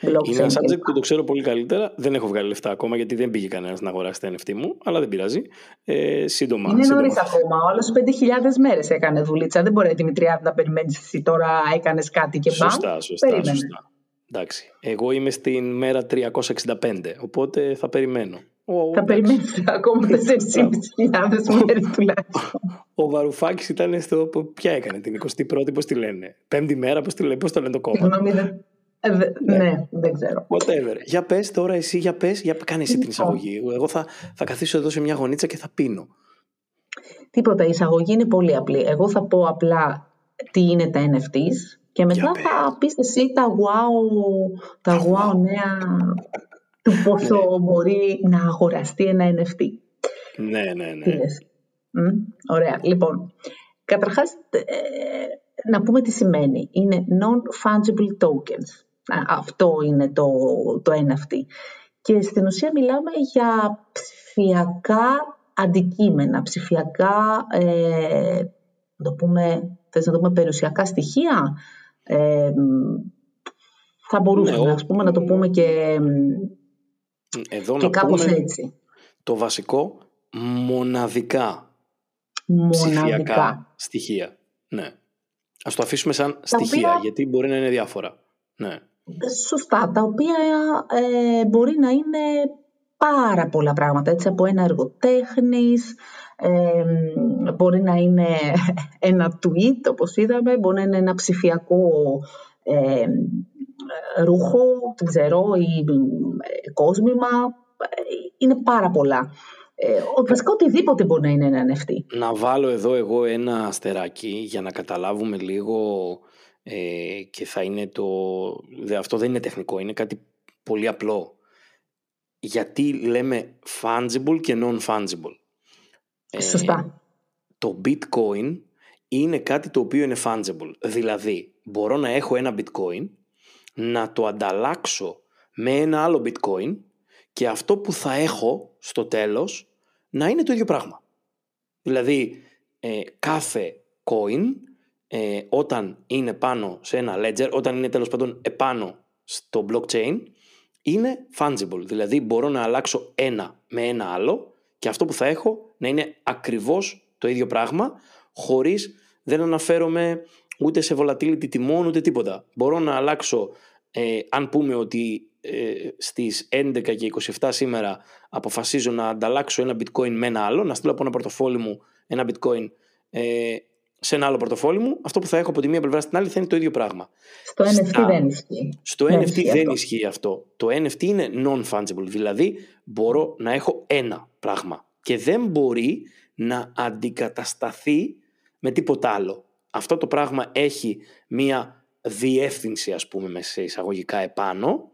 Είναι ένα subject που το ξέρω πολύ καλύτερα. Δεν έχω βγάλει λεφτά ακόμα γιατί δεν πήγε κανένας να αγοράσει τα NFT μου, αλλά δεν πειράζει. Ε, σύντομα. Είναι νωρίς ακόμα. Όλε 5.000 μέρες έκανε δουλίτσα. Δεν μπορεί η Δημητριά να περιμένεις εσύ τώρα έκανες κάτι και μπα. Σωστά, σωστά, σωστά. Εντάξει. Εγώ είμαι στην μέρα 365, οπότε θα περιμένω. Ο, θα περιμένει ακόμα 4.500 μέρε τουλάχιστον. Ο Βαρουφάκης ήταν στο. Ποια έκανε την 21η, πώς τη λένε. Πέμπτη μέρα, πώς τη λένε, πώς το λένε το κόμμα. Ε, ναι, ναι, δεν ξέρω. Whatever. Για πες τώρα εσύ, για πες, για κάνε εσύ την λοιπόν. εισαγωγή. Εγώ θα, θα καθίσω εδώ σε μια γωνίτσα και θα πίνω. Τίποτα, η εισαγωγή είναι πολύ απλή. Εγώ θα πω απλά τι είναι τα NFTs και μετά θα πεις εσύ τα wow, τα wow νέα του πόσο ναι. μπορεί να αγοραστεί ένα NFT. Ναι, ναι, ναι. ωραία. Λοιπόν, καταρχάς ε, να πούμε τι σημαίνει. Είναι non-fungible tokens. Αυτό είναι το, το NFT. Και στην ουσία μιλάμε για ψηφιακά αντικείμενα, ψηφιακά, ε, το πούμε, θες να το πούμε περιουσιακά στοιχεία, ε, θα μπορούσαμε ναι, ας πούμε, να το πούμε και, εδώ και να κάπως πούμε έτσι. Το βασικό, μοναδικά, μοναδικά. ψηφιακά στοιχεία. Ναι. Ας το αφήσουμε σαν στοιχεία, γιατί μπορεί να είναι διάφορα. Ναι. Σωστά, τα οποία ε, μπορεί να είναι πάρα πολλά πράγματα, έτσι, από ένα έργο τέχνης, ε, μπορεί να είναι ένα tweet, όπως είδαμε, μπορεί να είναι ένα ψηφιακό ε, ρούχο, δεν ξέρω, ή ε, κόσμημα, είναι πάρα πολλά. Ε, βασικά οτιδήποτε μπορεί να είναι ένα NFT. Να βάλω εδώ εγώ ένα αστεράκι για να καταλάβουμε λίγο ε, και θα είναι το... Αυτό δεν είναι τεχνικό, είναι κάτι πολύ απλό. Γιατί λέμε fungible και non-fungible. Ε, Σωστά. το bitcoin είναι κάτι το οποίο είναι fungible. Δηλαδή, μπορώ να έχω ένα bitcoin, να το ανταλλάξω με ένα άλλο bitcoin και αυτό που θα έχω στο τέλος να είναι το ίδιο πράγμα. Δηλαδή, ε, κάθε coin ε, όταν είναι πάνω σε ένα ledger, όταν είναι τέλος πάντων επάνω στο blockchain, είναι fungible. Δηλαδή, μπορώ να αλλάξω ένα με ένα άλλο και αυτό που θα έχω να είναι ακριβώς το ίδιο πράγμα, χωρίς δεν αναφέρομαι ούτε σε volatility τιμών ούτε τίποτα. Μπορώ να αλλάξω, ε, αν πούμε ότι ε, στις 11 και 27 σήμερα αποφασίζω να ανταλλάξω ένα bitcoin με ένα άλλο, να στείλω από ένα πορτοφόλι μου ένα bitcoin ε, σε ένα άλλο πορτοφόλι μου, αυτό που θα έχω από τη μία πλευρά στην άλλη θα είναι το ίδιο πράγμα. Στο NFT δεν ισχύει. Στο δεν NFT ισχύει δεν αυτό. ισχύει αυτό. Το NFT είναι non-fungible, δηλαδή μπορώ να έχω ένα πράγμα και δεν μπορεί να αντικατασταθεί με τίποτα άλλο. Αυτό το πράγμα έχει μία διεύθυνση ας πούμε μέσα σε εισαγωγικά επάνω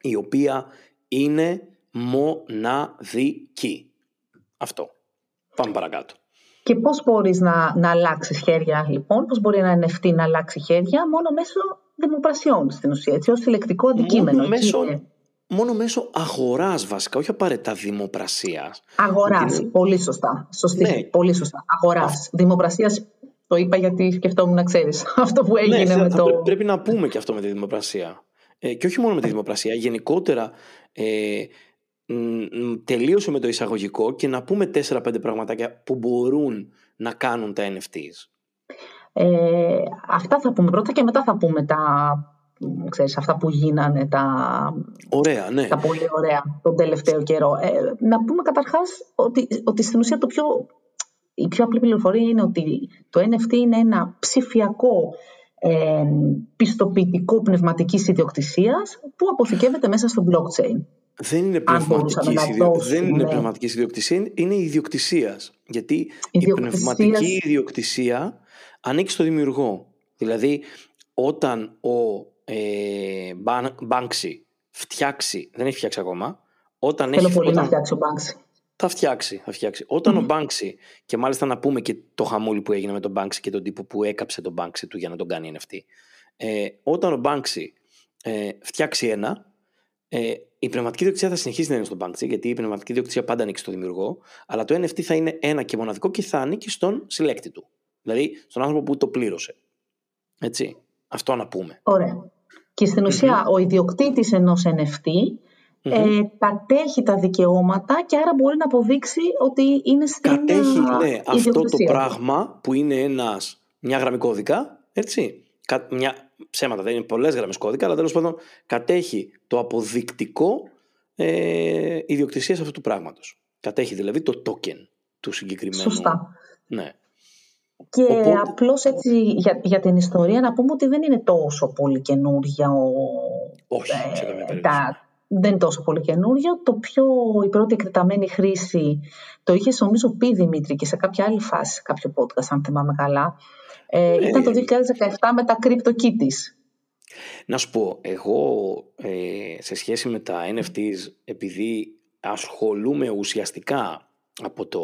η οποία είναι μοναδική. Αυτό. Πάμε παρακάτω. Και πώς μπορείς να, να αλλάξεις χέρια λοιπόν, πώς μπορεί ένα NFT να αλλάξει χέρια μόνο μέσω δημοπρασιών στην ουσία, έτσι, ως συλλεκτικό αντικείμενο. Μόνο μέσω, μόνο μέσω αγοράς βασικά, όχι απαραίτητα δημοπρασίας. Αγοράς, πολύ σωστά. Σωστή, ναι. πολύ σωστά. Αγοράς. Δημοπρασίας το είπα γιατί σκεφτόμουν να ξέρεις αυτό που έγινε ναι, με το... Πρέπει να πούμε και αυτό με τη δημοπρασία. Ε, και όχι μόνο με τη δημοπρασία, γενικότερα ε, τελείωσε με το εισαγωγικό και να πούμε 4-5 πραγματάκια που μπορούν να κάνουν τα NFTs. Ε, αυτά θα πούμε πρώτα και μετά θα πούμε τα, ξέρεις, αυτά που γίνανε τα, ωραία, ναι. τα πολύ ωραία τον τελευταίο καιρό. Ε, να πούμε καταρχάς ότι, ότι στην ουσία το πιο, η πιο απλή πληροφορία είναι ότι το NFT είναι ένα ψηφιακό ε, πιστοποιητικό πνευματικής ιδιοκτησίας που αποθηκεύεται μέσα στο blockchain. Δεν είναι πνευματικής ιδιοκτησία. Δεν είναι πνευματικής ιδιοκτησίας, είναι ιδιοκτησίας. Γιατί η πνευματική ιδιοκτησία ανήκει στο δημιουργό. Δηλαδή, όταν ο ε, φτιάξει, δεν έχει φτιάξει ακόμα. Όταν Θέλω έχει, πολύ όταν, να φτιάξει ο Banksy. Θα φτιάξει, θα φτιάξει. Όταν ο Banksy, και μάλιστα να πούμε και το χαμούλι που έγινε με τον Banksy και τον τύπο που έκαψε τον Banksy του για να τον κάνει NFT. Ε, όταν ο Banksy ε, φτιάξει ένα, ε, η πνευματική διοκτησία θα συνεχίσει να είναι στον Banksy, γιατί η πνευματική διοκτησία πάντα ανήκει στο δημιουργό, αλλά το NFT θα είναι ένα και μοναδικό και θα ανήκει στον συλλέκτη του. Δηλαδή στον άνθρωπο που το πλήρωσε. Έτσι. Αυτό να πούμε. Ωραία. Και στην ουσια ο ιδιοκτήτης ενός NFT ε, κατέχει τα δικαιώματα και άρα μπορεί να αποδείξει ότι είναι στην Κατέχει, ναι, ε, αυτό το ιδιοκτησία. πράγμα που είναι ένας, μια γραμμή κώδικα, έτσι. Κα- Μια, ψέματα, δεν είναι πολλές γραμμές κώδικα, αλλά τέλος πάντων κατέχει το αποδεικτικό ε, ιδιοκτησίας αυτού του πράγματος. Κατέχει δηλαδή το token του συγκεκριμένου. Σωστά. Ναι. Και Οπότε- απλώς έτσι για, για την ιστορία να πούμε ότι δεν είναι τόσο πολύ καινούργια ο, Όχι, ε, σε καμία περίπτωση. τα, δεν είναι τόσο πολύ καινούργιο. Το πιο, η πρώτη εκτεταμένη χρήση, το είχε νομίζω πει Δημήτρη και σε κάποια άλλη φάση, σε κάποιο podcast αν θυμάμαι καλά, ε, ήταν το 2017 με τα CryptoKitties. Να σου πω, εγώ ε, σε σχέση με τα NFTs, επειδή ασχολούμαι ουσιαστικά από το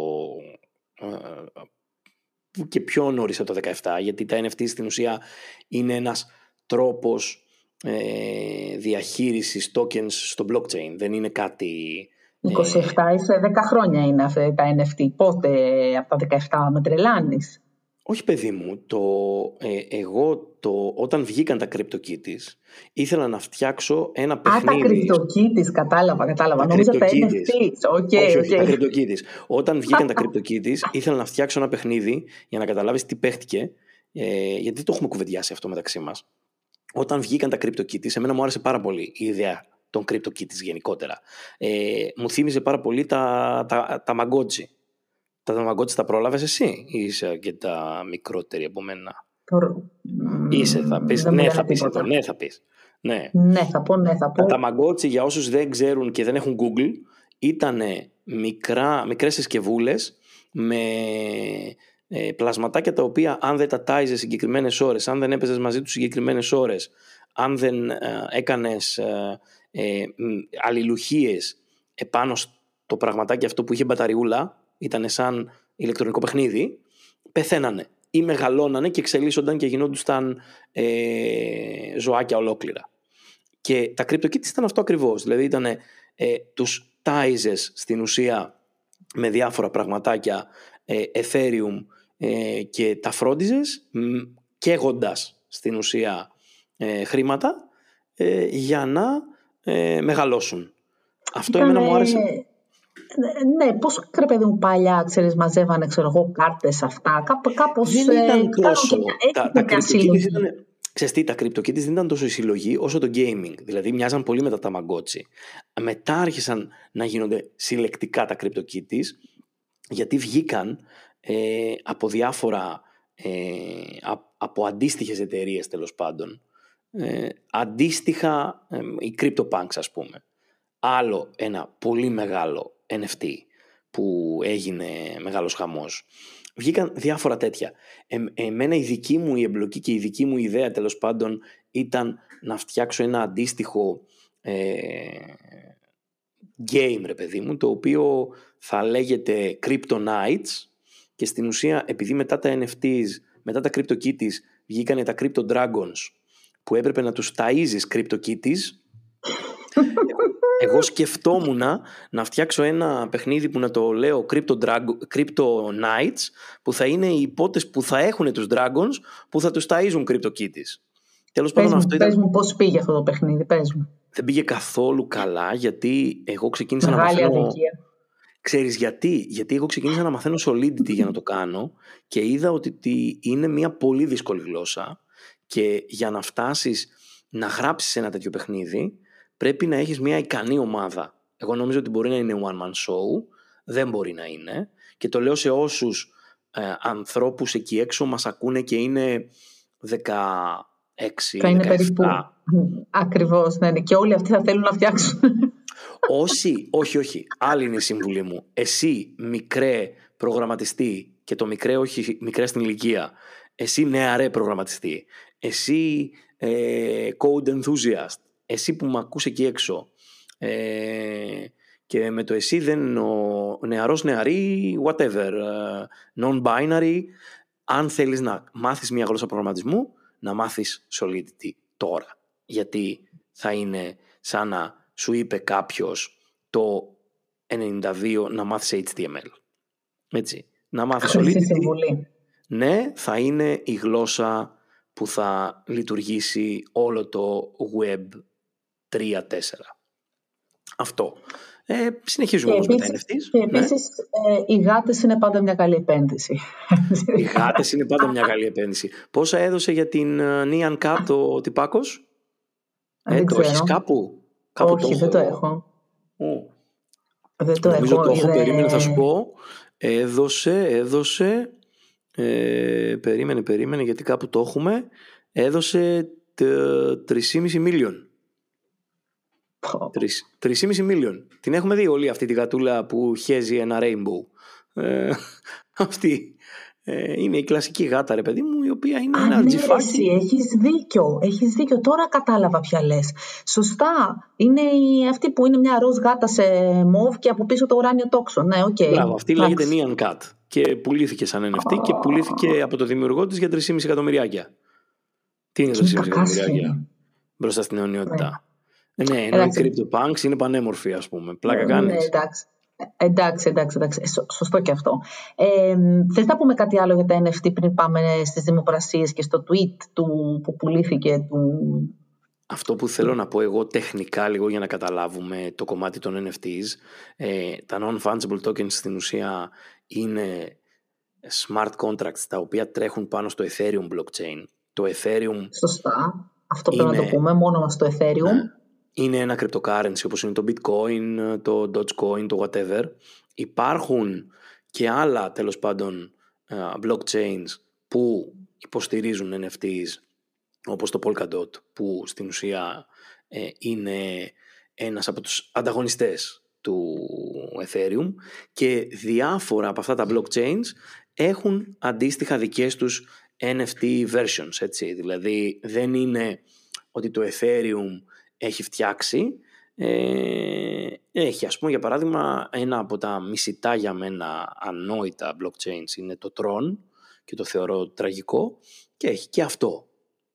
ε, και πιο νωρίς από το 17, γιατί τα NFT στην ουσία είναι ένας τρόπος ε, διαχείρισης tokens στο blockchain. Δεν είναι κάτι... 27 είσαι 10 χρόνια είναι αυτά τα NFT. Πότε από τα 17 με τρελάνεις; Όχι παιδί μου, το, ε, εγώ το, όταν βγήκαν τα CryptoKitties ήθελα να φτιάξω ένα Α, τα παιχνίδι. CryptoKitties, κατάλαβα, κατάλαβα. Τα Νόμιζα τα CryptoKitties. NFTs. Ok, όχι, όχι, οκ. τα CryptoKitties. Όταν βγήκαν τα CryptoKitties, ήθελα να φτιάξω ένα παιχνίδι για να καταλάβεις τι παίχτηκε, ε, γιατί το έχουμε κουβεντιάσει αυτό μεταξύ μας. Όταν βγήκαν τα CryptoKitties, εμένα μου άρεσε πάρα πολύ η ιδέα των CryptoKitties γενικότερα. Ε, μου θύμιζε πάρα πολύ τα, τα, τα Tamagotchi. Τα Tamagotchi τα πρόλαβες εσύ ή είσαι και τα μικρότερη από μένα; Προ- Είσαι, θα πεις. Δεν μου Ναι, λένε θα πεις τίποτα. εδώ. Ναι, θα πεις. Ναι. Ναι, θα πω, ναι, θα πω. Τα Tamagotchi για όσους δεν ξέρουν και δεν έχουν Google ήταν μικρά, μικρές συσκευούλες με ε, πλασματάκια τα οποία αν δεν τα τάιζες συγκεκριμένες ώρες, αν δεν έπαιζες μαζί τους συγκεκριμένες ώρες, αν δεν ε, έκανες ε, ε, μ, αλληλουχίες επάνω στο πραγματάκι αυτό που είχε μπαταριούλα, ήταν σαν ηλεκτρονικό παιχνίδι, πεθαίνανε ή μεγαλώνανε και εξελίσσονταν και γινόντουσαν ε, ζωάκια ολόκληρα. Και τα CryptoKitties ήταν αυτό ακριβώς. Δηλαδή ήταν ε, τους τάιζες στην ουσία με διάφορα πραγματάκια ε, Ethereum ε, και τα φρόντιζες μ, καίγοντας στην ουσία ε, χρήματα ε, για να ε, μεγαλώσουν. Αυτό εμένα μου άρεσε. Ναι, ναι, πώς ρε παιδί μου παλιά, ξέρεις, μαζεύανε, ξέρω εγώ, κάρτες αυτά, κάπου, κάπως... Δεν ε, ήταν κάνουν τόσο. και μια- Τα, έχει τα μια CryptoKitties συλλογή. ήταν. Ξέρεις τι, τα CryptoKitties δεν ήταν τόσο η συλλογή όσο το gaming. Δηλαδή μοιάζαν πολύ με τα Tamagotchi. Μετά άρχισαν να γίνονται συλλεκτικά τα CryptoKitties γιατί βγήκαν ε, από διάφορα ε, α- από αντίστοιχες εταιρείες τέλος πάντων. Ε, αντίστοιχα ε, οι CryptoPunks ας πούμε. Άλλο ένα πολύ μεγάλο NFT που έγινε μεγάλος χαμός. Βγήκαν διάφορα τέτοια. Ε, εμένα η δική μου η εμπλοκή και η δική μου ιδέα τέλος πάντων ήταν να φτιάξω ένα αντίστοιχο ε, game ρε παιδί μου το οποίο θα λέγεται Crypto Nights και στην ουσία επειδή μετά τα NFTs μετά τα CryptoKitties βγήκανε τα Crypto Dragons που έπρεπε να τους ταΐζεις CryptoKitties εγώ σκεφτόμουν να φτιάξω ένα παιχνίδι που να το λέω Crypto, Drago- Crypto Knights που θα είναι οι υπότες που θα έχουν τους Dragons που θα τους ταΐζουν CryptoKitties. Τέλος Πες πάντων μου, αυτό πες ήταν, μου πώς πήγε αυτό το παιχνίδι, πες μου. δεν πήγε καθόλου καλά γιατί εγώ ξεκίνησα Μεγάλη να μαθαίνω... αδικία. Ξέρεις γιατί, γιατί εγώ ξεκίνησα να μαθαίνω Solidity για να το κάνω και είδα ότι τι- είναι μια πολύ δύσκολη γλώσσα και για να φτάσεις να γράψεις ένα τέτοιο παιχνίδι πρέπει να έχεις μια ικανή ομάδα. Εγώ νομίζω ότι μπορεί να είναι one man show, δεν μπορεί να είναι και το λέω σε όσους ε, ανθρώπους εκεί έξω μας ακούνε και είναι 16, Θα είναι 17. περίπου. Ακριβώς, ναι, ναι. Και όλοι αυτοί θα θέλουν να φτιάξουν. Όσοι, όχι, όχι, άλλη είναι η συμβουλή μου. Εσύ, μικρέ προγραμματιστή, και το μικρέ, όχι μικρέ στην ηλικία, εσύ νεαρέ προγραμματιστή, εσύ ε, code enthusiast, εσύ που με ακούς εκεί έξω, ε, και με το εσύ δεν εννοώ νεαρός νεαρή, whatever, ε, non-binary, αν θέλεις να μάθεις μια γλώσσα προγραμματισμού, να μάθεις Solidity τώρα. Γιατί θα είναι σαν να σου είπε κάποιος το 92 να μάθεις HTML. Έτσι. Να μάθεις Χρυσή Solidity. συμβουλή. Ναι, θα είναι η γλώσσα που θα λειτουργήσει όλο το Web 3-4. Αυτό. Ε, συνεχίζουμε όμως με τα NFTs. Και ναι. επίσης ε, οι γάτες είναι πάντα μια καλή επένδυση. Οι γάτες είναι πάντα μια καλή επένδυση. Πόσα έδωσε για την uh, Nian Cat ο τυπάκος; Ε, το έχεις κάπου; Κάπου Όχι, το δεν το έχω. Oh. Δεν το Νομίζω έχω. το έχω, Είναι- περίμενε, θα σου πω. Έδωσε, έδωσε, ε, περίμενε, περίμενε, γιατί κάπου το έχουμε. Έδωσε τε- 3,5 million. Πω. 3,5 million. Την έχουμε δει όλη αυτή τη γατούλα που χέζει ένα rainbow. Ε, αυτή ε, είναι η κλασική γάτα, ρε παιδί μου, η οποία είναι Α, ένα ναι, ρε, τζιφάκι. εσύ, έχεις δίκιο, έχεις δίκιο. Τώρα κατάλαβα ποια λες. Σωστά. Είναι η, αυτή που είναι μια ροζ γάτα σε μοβ και από πίσω το ουράνιο τόξο. Ναι, οκ. Μπράβο, αυτή Εντάξει. λέγεται Nyan Cat και πουλήθηκε σαν NFT και πουλήθηκε από το δημιουργό της για 3,5 εκατομμυριάκια. Τι είναι Και 3,5 είναι εκατομμυριάκια; κακάσχημη. μπροστά στην αιωνιότητα. Ε, ναι, ενώ οι Εντάξει. CryptoPunks είναι πανέμορφοι, ας πούμε. Πλάκα Ναι, κάνεις. εντάξει. Εντάξει, εντάξει, εντάξει. Ε, σω- Σωστό και αυτό. Ε, θες να πούμε κάτι άλλο για τα NFT πριν πάμε στις δημοπρασίες και στο tweet του, που πουλήθηκε του... Αυτό που θέλω να πω εγώ τεχνικά λίγο για να καταλάβουμε το κομμάτι των NFTs, ε, τα non-fungible tokens στην ουσία είναι smart contracts τα οποία τρέχουν πάνω στο Ethereum blockchain. Το Ethereum Σωστά. Αυτό πρέπει να Είναι- το πούμε μόνο στο Ethereum. Ναι. Είναι ένα cryptocurrency όπως είναι το bitcoin, το dogecoin, το whatever. Υπάρχουν και άλλα τέλος πάντων ε, blockchains που υποστηρίζουν NFTs όπως το Polkadot που στην ουσία ε, είναι ένας από τους ανταγωνιστές του Ethereum και διάφορα από αυτά τα blockchains έχουν αντίστοιχα δικές τους NFT versions έτσι δηλαδή δεν είναι ότι το Ethereum έχει φτιάξει ε, έχει ας πούμε για παράδειγμα ένα από τα μισητά για μένα ανόητα blockchains είναι το Tron και το θεωρώ τραγικό και έχει και αυτό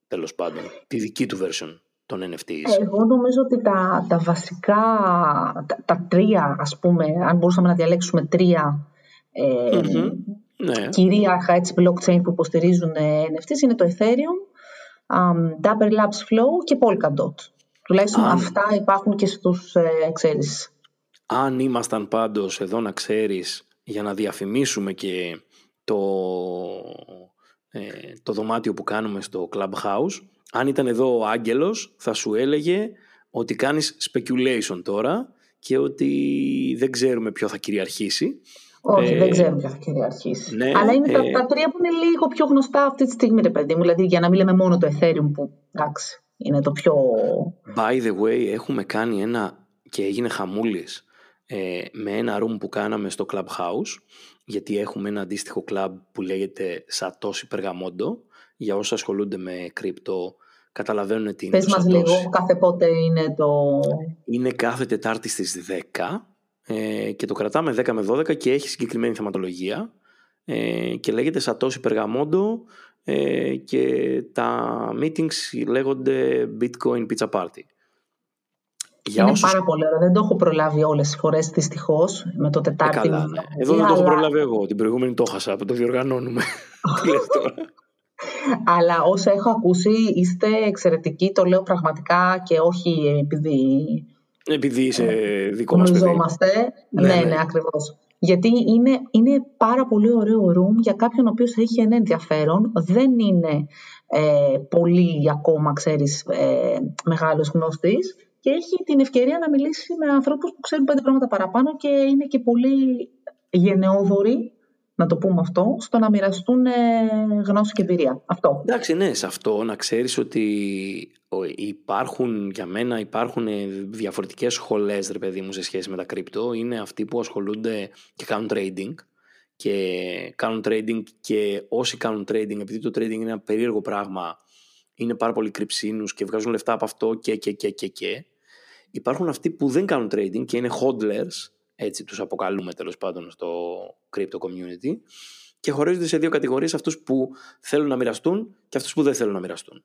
τέλος πάντων τη δική του version των NFTs. Εγώ νομίζω ότι τα, τα βασικά, τα, τα τρία ας πούμε, αν μπορούσαμε να διαλέξουμε τρία ε, Μμμ. Ναι. κυρίαρχα έτσι, blockchain που υποστηρίζουν ε, NFTs είναι το Ethereum, um, Dapper Labs Flow και Polkadot. Τουλάχιστον Α, ναι. αυτά υπάρχουν και στους, ε, ξέρεις, Αν ήμασταν πάντως εδώ να ξέρεις για να διαφημίσουμε και το, ε, το δωμάτιο που κάνουμε στο Clubhouse, αν ήταν εδώ ο Άγγελος θα σου έλεγε ότι κάνεις speculation τώρα και ότι δεν ξέρουμε ποιο θα κυριαρχήσει. όχι Ε, δεν ξέρουμε ποια θα κυριαρχήσει. ναι, Αλλά είναι τα, ε, τα τρία που είναι λίγο πιο γνωστά αυτή τη στιγμή, ρε παιδί μου. Δηλαδή για να μην λέμε μόνο το Ethereum που εντάξει, είναι το πιο... By the way, έχουμε κάνει ένα και έγινε χαμούλης ε, με ένα room που κάναμε στο Clubhouse γιατί έχουμε ένα αντίστοιχο club που λέγεται Satoshi Pergamondo για όσοι ασχολούνται με κρύπτο καταλαβαίνουν τι είναι Πες το μας Satoshi. λίγο κάθε πότε είναι το... Είναι κάθε Τετάρτη στις 10 ε, και το κρατάμε 10 με 12 και έχει συγκεκριμένη θεματολογία ε, και λέγεται Satoshi Pergamondo ε, και τα meetings λέγονται Bitcoin Pizza Party. Για είναι όσους πάρα πολύ ωραίο. Δεν το έχω προλάβει όλες τις φορές, δυστυχώς, με το Ε, Τετάρτη. καλά, με ναι. το- Εδώ δεν το έχω αλλά- προλάβει εγώ. Την προηγούμενη το χάσα που το διοργανώνουμε. Τι λες τώρα; Αλλά όσα έχω ακούσει, είστε εξαιρετικοί, το λέω πραγματικά και όχι επειδή Επειδή είσαι δικό μας παιδί. γνωριζόμαστε. Ναι, Ναι, ναι. ναι, ακριβώς. Γιατί είναι, είναι πάρα πολύ ωραίο room για κάποιον ο οποίος έχει ένα ενδιαφέρον. Δεν είναι ε, πολύ ακόμα, ξέρεις, ε, μεγάλος γνώστης και έχει την ευκαιρία να μιλήσει με ανθρώπους που ξέρουν πέντε πράγματα παραπάνω και είναι και πολύ γενναιόδοροι, να το πούμε αυτό, στο να μοιραστούν ε, γνώση και εμπειρία. Αυτό. Εντάξει, ναι, σε αυτό να ξέρεις ότι ο- υπάρχουν, για μένα υπάρχουν ε, διαφορετικές σχολές, ρε παιδί μου, σε σχέση με τα κρύπτο. Είναι αυτοί που ασχολούνται και κάνουν trading και κάνουν trading και όσοι κάνουν trading, επειδή το trading είναι ένα περίεργο πράγμα, είναι πάρα πολύ κρυψίνους και βγάζουν λεφτά από αυτό και και και και και. Υπάρχουν αυτοί που δεν κάνουν trading και είναι hodlers, έτσι τους αποκαλούμε τέλος πάντων στο crypto community και χωρίζονται σε δύο κατηγορίες αυτούς που θέλουν να μοιραστούν και αυτούς που δεν θέλουν να μοιραστούν.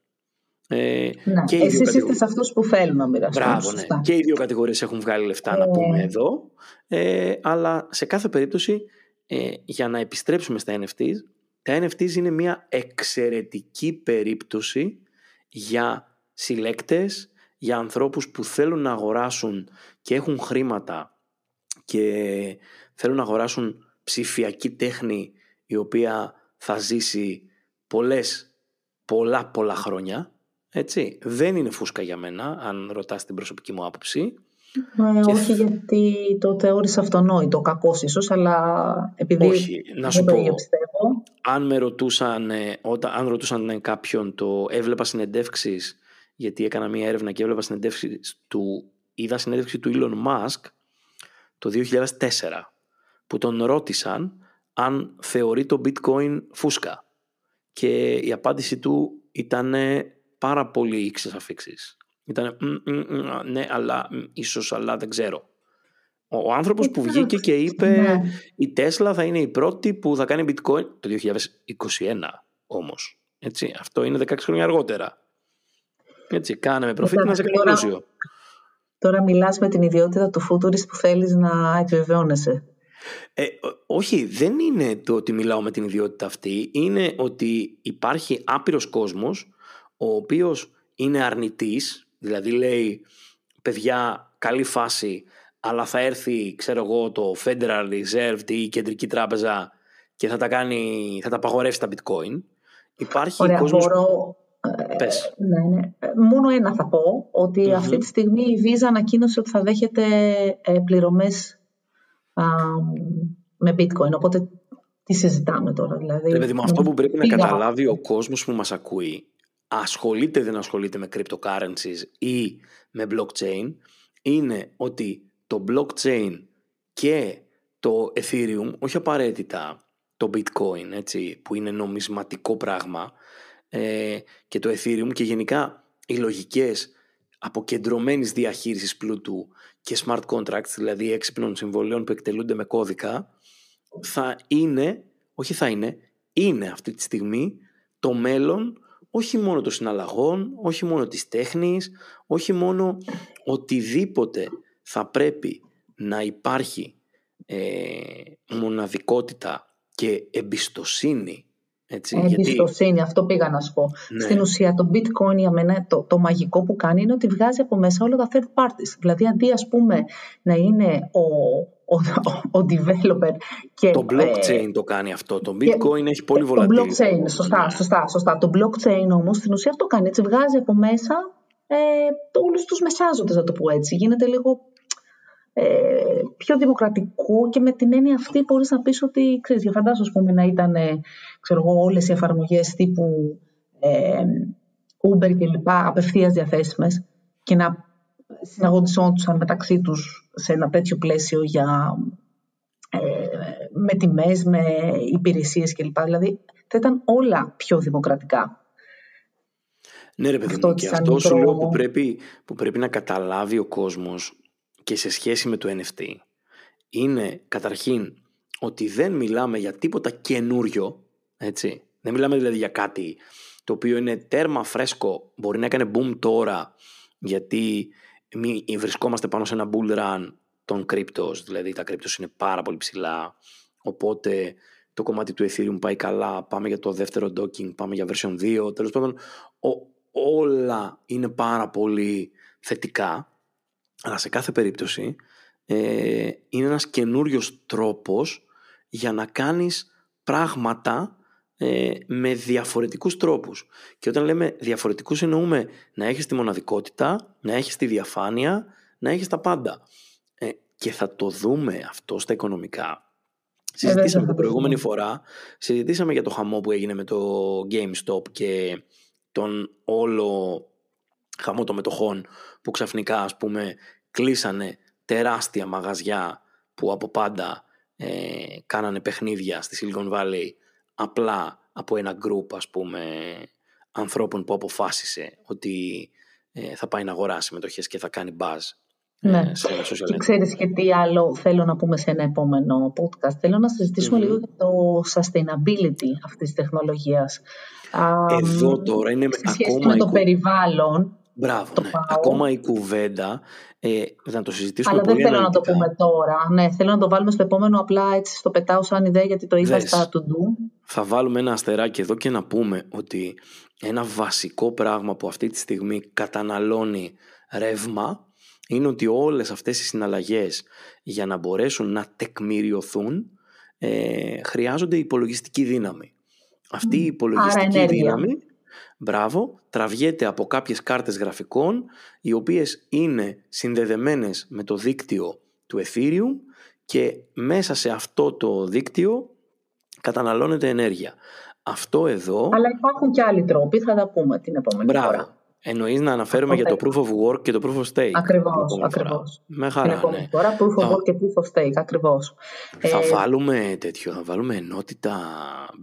Ε, Ναι. και οι δύο Εσείς είστε κατηγορίες. σε αυτούς που θέλουν να μοιραστούν. Μπράβο, ναι. σωστά. Και οι δύο κατηγορίες έχουν βγάλει λεφτά να Ε. πούμε εδώ. Ε, αλλά σε κάθε περίπτωση, ε, για να επιστρέψουμε στα NFTs, τα NFTs είναι μια εξαιρετική περίπτωση για συλλέκτες, για ανθρώπους που θέλουν να αγοράσουν και έχουν χρήματα και θέλουν να αγοράσουν ψηφιακή τέχνη η οποία θα ζήσει πολλές, πολλά πολλά χρόνια. Έτσι. Δεν είναι φούσκα για μένα, αν ρωτάς την προσωπική μου άποψη. Ε, όχι γιατί το θεώρησα αυτονόητο, κακός ίσως, αλλά επειδή όχι, να σου πω, πιστεύω. Αν με ρωτούσαν, όταν, αν ρωτούσαν κάποιον το έβλεπα συνεντεύξεις, γιατί έκανα μία έρευνα και έβλεπα συνεντεύξεις του, είδα συνέντευξη του Elon Musk το 2004, που τον ρώτησαν αν θεωρεί το bitcoin φούσκα. Και η απάντηση του ήταν πάρα πολύ ήξες αφήξεις. Ήταν ναι, αλλά ίσως, αλλά δεν ξέρω. Ο άνθρωπος που βγήκε και είπε ναι. η Τέσλα θα είναι η πρώτη που θα κάνει bitcoin το 2021 όμως. Έτσι, αυτό είναι 16 χρόνια αργότερα. Έτσι, κάνε με προφήτη να σε τώρα, τώρα μιλάς με την ιδιότητα του φούτουρης που θέλεις να επιβεβαιώνεσαι. Ε, όχι, δεν είναι το ότι μιλάω με την ιδιότητα αυτή. Είναι ότι υπάρχει άπειρος κόσμος ο οποίος είναι αρνητής Δηλαδή λέει, παιδιά, καλή φάση, αλλά θα έρθει, ξέρω εγώ, το Federal Reserve ή η Κεντρική Τράπεζα και θα τα κάνει, θα τα απαγορεύσει τα bitcoin. Υπάρχει Ωραία, κόσμος... μπορώ... Ε, Πες. Ναι, ναι. Μόνο ένα θα πω, ότι αυτή τη στιγμή η Visa ανακοίνωσε ότι θα δέχεται ε, πληρωμές με bitcoin, οπότε τι συζητάμε τώρα. Δηλαδή, Ρε, με αυτό που πρέπει να καταλάβει ο κόσμος που μας ακούει ασχολείται ή δεν ασχολείται με cryptocurrencies ή με blockchain είναι ότι το blockchain και το ethereum, όχι απαραίτητα το bitcoin έτσι, που είναι νομισματικό πράγμα ε, και το ethereum και γενικά οι λογικές αποκεντρωμένης διαχείρισης πλούτου και smart contracts, δηλαδή έξυπνων συμβολίων που εκτελούνται με κώδικα, θα είναι, όχι θα είναι, είναι αυτή τη στιγμή το μέλλον όχι μόνο των συναλλαγών, όχι μόνο της τέχνης, όχι μόνο οτιδήποτε θα πρέπει να υπάρχει ε, μοναδικότητα και εμπιστοσύνη. Έτσι, εμπιστοσύνη, γιατί... αυτό πήγα να σου πω. Ναι. Στην ουσία το bitcoin για μένα το, το μαγικό που κάνει είναι ότι βγάζει από μέσα όλα τα third parties. Δηλαδή αντί ας πούμε να είναι ο, ο, ο developer. Και, το blockchain ε, το κάνει αυτό. Το bitcoin έχει πολύ volatility. Το blockchain, σωστά, ναι. σωστά, σωστά. Το blockchain όμως στην ουσία αυτό κάνει. Έτσι βγάζει από μέσα ε, όλους τους μεσάζοντες, να το πω έτσι. Γίνεται λίγο ε, πιο δημοκρατικό και με την έννοια αυτή μπορείς να πεις ότι, ξέρεις, για φαντάσου ας πούμε, να ήταν, ε, ξέρω εγώ, όλες οι εφαρμογές τύπου ε, Uber και λοιπά απευθείας διαθέσιμες και να συναγωνισόντουσαν μεταξύ τους σε ένα τέτοιο πλαίσιο για, ε, με τιμές, με υπηρεσίες κλπ. Δηλαδή θα ήταν όλα πιο δημοκρατικά. Ναι ρε παιδί μου, και αυτό σου λέω που πρέπει, που πρέπει να καταλάβει ο κόσμος και σε σχέση με το NFT είναι καταρχήν ότι δεν μιλάμε για τίποτα καινούριο, έτσι. Δεν μιλάμε δηλαδή για κάτι το οποίο είναι τέρμα φρέσκο, μπορεί να έκανε boom τώρα γιατί μη, βρισκόμαστε πάνω σε ένα bull run των cryptos, δηλαδή τα cryptos είναι πάρα πολύ ψηλά, οπότε το κομμάτι του Ethereum πάει καλά, πάμε για το δεύτερο docking, πάμε για version 2, τέλος πάντων όλα είναι πάρα πολύ θετικά, αλλά σε κάθε περίπτωση ε, είναι ένας καινούριος τρόπος για να κάνεις πράγματα ε, με διαφορετικούς τρόπους. Και όταν λέμε διαφορετικούς εννοούμε να έχεις τη μοναδικότητα, να έχεις τη διαφάνεια, να έχεις τα πάντα. Ε, και θα το δούμε αυτό στα οικονομικά. Συζητήσαμε την προηγούμενη φορά, συζητήσαμε για το χαμό που έγινε με το GameStop και τον όλο χαμό των μετοχών που ξαφνικά ας πούμε κλείσανε τεράστια μαγαζιά που από πάντα ε, κάνανε παιχνίδια στη Silicon Valley απλά από ένα γκρουπ ας πούμε ανθρώπων που αποφάσισε ότι ε, θα πάει να αγοράσει μετοχές και θα κάνει buzz ε, ναι. σε ένα social και ξέρεις και τι άλλο θέλω να πούμε σε ένα επόμενο podcast. Θέλω να συζητησουμε λίγο για το sustainability αυτής της τεχνολογίας. Εδώ τώρα είναι σε σχέση με το περιβάλλον, Μπράβο, το ναι. πάω. Ακόμα η κουβέντα, ε, θα το συζητήσουμε Αλλά δεν πολύ θέλω να το αναλυτικά. πούμε τώρα. Ναι, θέλω να το βάλουμε στο επόμενο. Απλά έτσι στο πετάω σαν ιδέα γιατί το είδα Δες. στα to do. Θα βάλουμε ένα αστεράκι εδώ και να πούμε ότι ένα βασικό πράγμα που αυτή τη στιγμή καταναλώνει ρεύμα είναι ότι όλες αυτές οι συναλλαγές για να μπορέσουν να τεκμηριωθούν ε, χρειάζονται υπολογιστική δύναμη. Αυτή η υπολογιστική ενέργεια. δύναμη, μπράβο, τραβιέται από κάποιες κάρτες γραφικών οι οποίες είναι συνδεδεμένες με το δίκτυο του Ethereum και μέσα σε αυτό το δίκτυο καταναλώνεται ενέργεια. Αυτό εδώ, Αλλά υπάρχουν και άλλοι τρόποι, θα τα πούμε την επόμενη μπράβο, φορά. Εννοείς να αναφέρουμε για το proof of work και το proof of stake. την Ακριβώς, επόμενη φορά. ακριβώς. Με Την χαρά, επόμενη ναι. φορά, proof of Θα- work και proof of stake, ακριβώς. Θα Ε, βάλουμε τέτοιο, θα βάλουμε ενότητα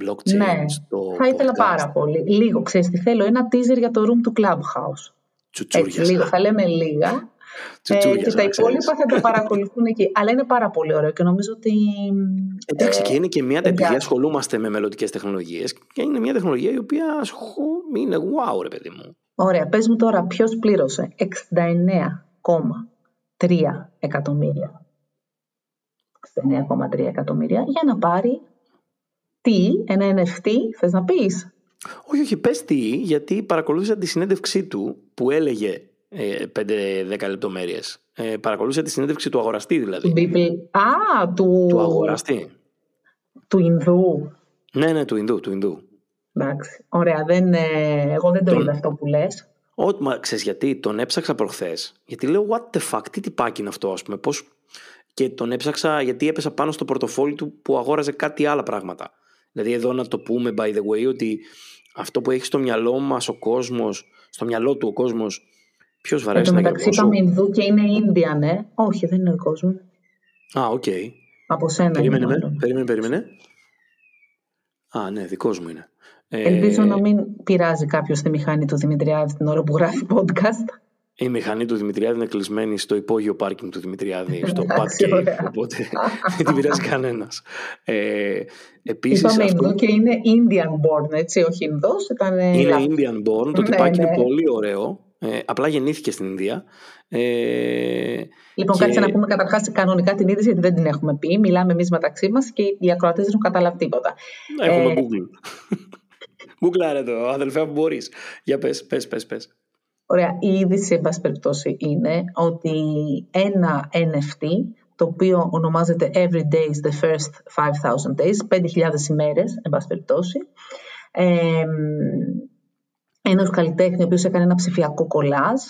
blockchain Ναι, στο θα ήθελα podcast. πάρα πολύ. Λίγο, ξέρεις τι θέλω, ένα teaser για το room του Clubhouse. Έτσι, Τσουτσούριασα. λίγο, θα λέμε λίγα. Ε, Τσουτσούριασα, και τα να ξέρεις. υπόλοιπα θα το παρακολουθούν εκεί. Αλλά είναι πάρα πολύ ωραίο και νομίζω ότι. Εντάξει, ε, και είναι και μια. Επειδή ταιριάζει. ασχολούμαστε με μελλοντικές τεχνολογίες, και είναι μια τεχνολογία η οποία ασχολ- είναι wow, ρε παιδί μου. Ωραία, πες μου τώρα ποιος πλήρωσε 69,3 εκατομμύρια. 69,3 εκατομμύρια για να πάρει τι, ένα NFT, θες να πεις; Όχι, όχι, πες τι, γιατί παρακολούθησα τη συνέντευξή του που έλεγε ε, 5-10 λεπτομέρειες. Ε, παρακολούθησα τη συνέντευξη του αγοραστή δηλαδή. Του Beeple. Α, του, Του αγοραστή. του Ινδού. Ναι, ναι, του Ινδού, του Ινδού. Εντάξει, ωραία, δεν, ε, εγώ δεν το Τον- είδα αυτό που λες. Ό, μα ξέρεις γιατί, τον έψαξα προχθές. Γιατί λέω, what the fuck, τι τυπάκι είναι αυτό, ας πούμε, πώς... Και τον έψαξα γιατί έπεσα πάνω στο πορτοφόλι του που αγόραζε κάτι άλλα πράγματα. Δηλαδή εδώ να το πούμε, by the way, ότι αυτό που έχει στο μυαλό μας ο κόσμος, στο μυαλό του ο κόσμος, ποιος Εν βαρέσει τω να μεταξύ γελγώσω. είπαμε Ινδού και είναι Ίνδιαν, ε. Όχι, δεν είναι ο κόσμος. Α, οκ. Από σένα Περίμενε είναι με, μάλλον. περίμενε, περίμενε. Α, ναι, δικός μου είναι. Ε, Ελπίζω να μην πειράζει κάποιος τη μηχανή του Δημητριάδη την ώρα που γράφει podcast. Η μηχανή του Δημητριάδη είναι κλεισμένη στο υπόγειο πάρκινγκ του Δημητριάδη, στο Εντάξει, Bat Cave, ωραία. οπότε δεν την πειράζει κανένας. Ε, επίσης, Είπαμε αυτό Ινδού και είναι Indian born, έτσι, όχι Ινδός, ήταν ε, είναι λάθος. Indian born, το Ναι, τυπάκι είναι ναι. πολύ ωραίο, ε, απλά γεννήθηκε στην Ινδία. Ε, Λοιπόν, και- κάτσε να πούμε καταρχάς κανονικά την είδηση, γιατί δεν την έχουμε πει. Μιλάμε εμείς μεταξύ μας και οι ακροατές δεν έχουν καταλάβει τίποτα. Έχουμε Ε, Google. Google το, αδελφέ, αν μπορείς. Για πες, πες, πες, πες. Ωραία, η είδηση, εν πάση περιπτώσει, είναι ότι ένα NFT, το οποίο ονομάζεται Every Day is the First 5,000 Days, 5.000 ημέρες, εν πάση περιπτώσει, ε, ένας καλλιτέχνη ο οποίος έκανε ένα ψηφιακό κολλάζ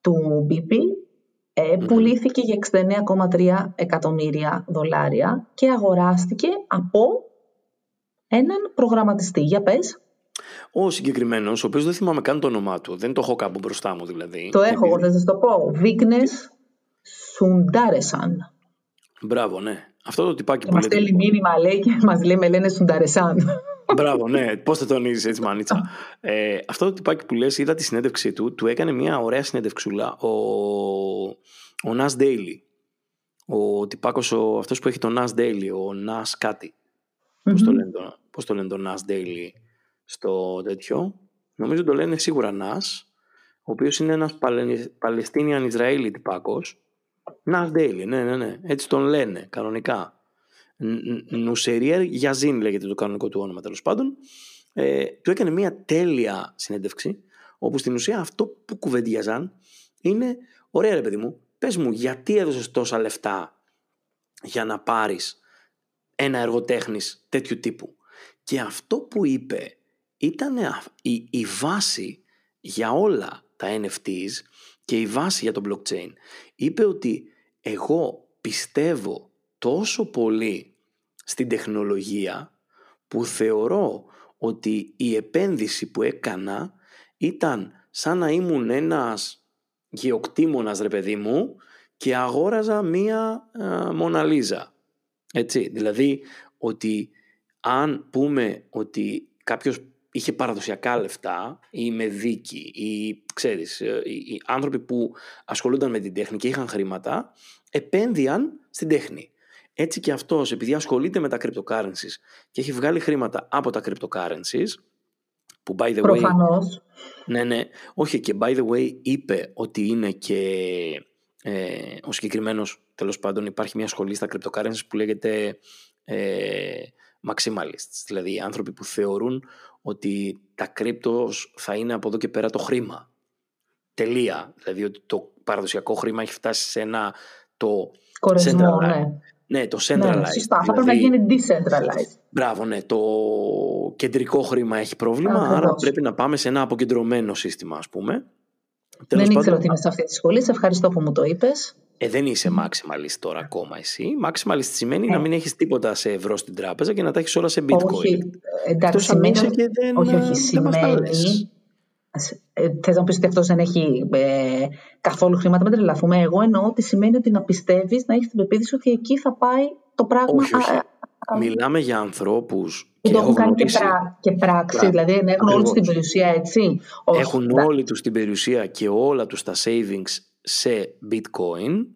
του BP, ε, πουλήθηκε για 69,3 εκατομμύρια δολάρια και αγοράστηκε από έναν προγραμματιστή. Για πες. Ο συγκεκριμένος, ο οποίος δεν θυμάμαι καν το όνομά του, δεν το έχω κάπου μπροστά μου δηλαδή. Το έχω, εγώ Επειδή- θα σας το πω. Βίκνες Σουντάρεσαν. Μπράβο, ναι. Αυτό το τυπάκι Και που μας λέτε. στέλνει μήνυμα, λέει, και μας λέει με λένε Σουντάρεσαν. Μπράβο, ναι. Πώς θα τονίζεις έτσι, μανίτσα. ε, αυτό το τυπάκι που λες, είδα τη συνέντευξή του, του έκανε μια ωραία συνέντευξούλα ο, ο Nas Daily. Ο τυπάκος, ο, αυτός που έχει το Nas Daily, ο Nas κάτι. Πώς, το λένε, το, πώς το λένε το Nas Daily στο τέτοιο. Νομίζω το λένε σίγουρα Nas, ο οποίος είναι ένας Παλαι- Παλαιστίνιαν Ισραήλι τυπάκος. Nas Daily, ναι, ναι, ναι. Έτσι τον λένε κανονικά. Νουσεριέρ Γιαζίν λέγεται το κανονικό του όνομα τέλος πάντων. Ε, του έκανε μια τέλεια συνέντευξη, όπου στην ουσία αυτό που κουβεντιάζαν είναι, ωραία ρε παιδί μου, πες μου γιατί έδωσες τόσα λεφτά για να πάρεις ένα έργο τέχνης τέτοιου τύπου; Και αυτό που είπε ήταν α- η, η βάση για όλα τα NFTs και η βάση για το blockchain. Είπε ότι εγώ πιστεύω τόσο πολύ στην τεχνολογία που θεωρώ ότι η επένδυση που έκανα ήταν σαν να ήμουν ένας γεωκτήμονας ρε παιδί μου και αγόραζα μία α, Μοναλίζα. Έτσι, δηλαδή ότι αν πούμε ότι κάποιος είχε παραδοσιακά λεφτά ή με δίκη ή ξέρεις, ε, οι, οι άνθρωποι που ασχολούνταν με την τέχνη και είχαν χρήματα επένδυαν στην τέχνη. Έτσι και αυτός επειδή ασχολείται με τα cryptocurrencies και έχει βγάλει χρήματα από τα cryptocurrencies Που by the Προφανώς. way... Ναι, ναι. Όχι και by the way είπε ότι είναι και ε, ο συγκεκριμένος, τέλος πάντων υπάρχει μια σχολή στα cryptocurrencies που λέγεται ε, maximalists. Δηλαδή άνθρωποι που θεωρούν ότι τα cryptos θα είναι από εδώ και πέρα το χρήμα. Τελεία. Δηλαδή ότι το παραδοσιακό χρήμα έχει φτάσει σε ένα το Κορεσμό, ναι. Ναι, το centralized. Ναι, σωστά. Θα πρέπει να δηλαδή- γίνει decentralized. Μπράβο, ναι. Το κεντρικό χρήμα έχει πρόβλημα, άρα πρέπει να πάμε σε ένα αποκεντρωμένο σύστημα, ας πούμε. δεν ήξερα ότι είμαι σε αυτή τη σχολή. Σε ευχαριστώ που μου το είπες. Ε, δεν είσαι maximalist τώρα ακόμα εσύ. Maximalist σημαίνει να ε. μην έχεις τίποτα σε ευρώ στην τράπεζα και να τα έχεις όλα σε bitcoin. Όχι, εντάξει, σημαίνει... Και δεν, όχι, όχι, σημαίνει... Ε, Θες να πεις ότι αυτός δεν έχει ε, καθόλου χρήματα, μην τρελαθούμε. Εγώ εννοώ ότι σημαίνει ότι να πιστεύεις, να έχεις την πεποίθηση ότι εκεί θα πάει το πράγμα. Όχι, όχι. Μιλάμε για ανθρώπους. Και το έχουν κάνει και, πρά, και πράξη, δηλαδή έχουν όλη την περιουσία έτσι. Έχουν όλοι τους την περιουσία και όλα τους τα savings σε bitcoin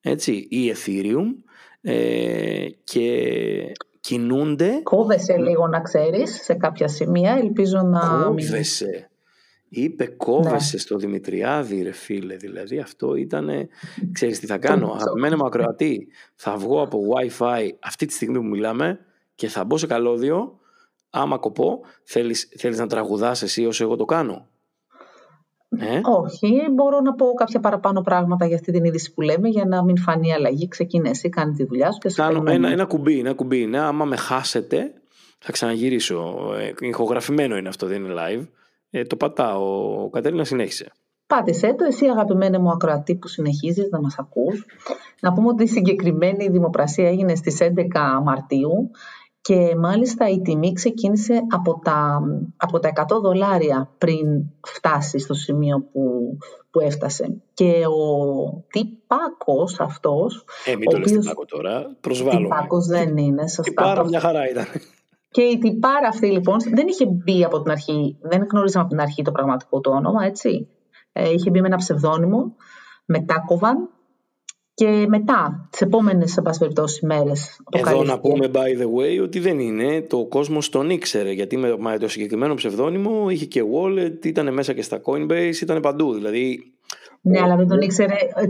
έτσι, ή ethereum ε, και κινούνται... Κόβεσαι λίγο να ξέρεις σε κάποια σημεία, ελπίζω να... Κόβεσαι. Είπε κόβεσαι ναι. στο Δημητριάδη ρε φίλε, δηλαδή αυτό ήταν, ξέρεις τι θα κάνω, αγαπημένο μου ακροατή, θα βγω από Wi-Fi αυτή τη στιγμή που μιλάμε και θα μπω σε καλώδιο, άμα κοπώ, θέλεις, θέλεις να τραγουδάς εσύ όσο εγώ το κάνω; Ε; Όχι, μπορώ να πω κάποια παραπάνω πράγματα για αυτή την είδηση που λέμε για να μην φανεί αλλαγή. Ξεκινήσει, κάνει τη δουλειά σου και Κάνω ένα, ένα κουμπί, ένα κουμπί. Ναι, άμα με χάσετε, θα ξαναγυρίσω. Ε, ηχογραφημένο είναι αυτό, δεν είναι live. Ε, το πατάω. Ο Κατερίνα συνέχισε. Πάτησέ το, εσύ αγαπημένη μου ακροατή που συνεχίζεις να μας ακούς. Να πούμε ότι η συγκεκριμένη δημοπρασία έγινε στις 11 Μαρτίου και μάλιστα η τιμή ξεκίνησε από τα, από τα 100 δολάρια πριν φτάσει στο σημείο που, που έφτασε. Και ο τυπάκος αυτός... Ε, μην το οποίος... λες τυπάκο τώρα, προσβάλλω. Τυπάκος δεν είναι, σωστά. Τυπάρα μια χαρά ήταν. Και η τυπάρα αυτή λοιπόν δεν είχε μπει από την αρχή, δεν γνωρίζαμε από την αρχή το πραγματικό του όνομα, έτσι. Ε, είχε μπει με ένα ψευδόνυμο, Μετάκοβαν, και μετά, τις επόμενες, σε πάση περιπτώσει, μέρες. Εδώ να πούμε, by the way, ότι δεν είναι. Το κόσμος τον ήξερε. Γιατί με, το συγκεκριμένο ψευδόνυμο είχε και wallet, ήταν μέσα και στα Coinbase, ήταν παντού. Δηλαδή. Ναι, αλλά δεν τον ήξερε. Ε,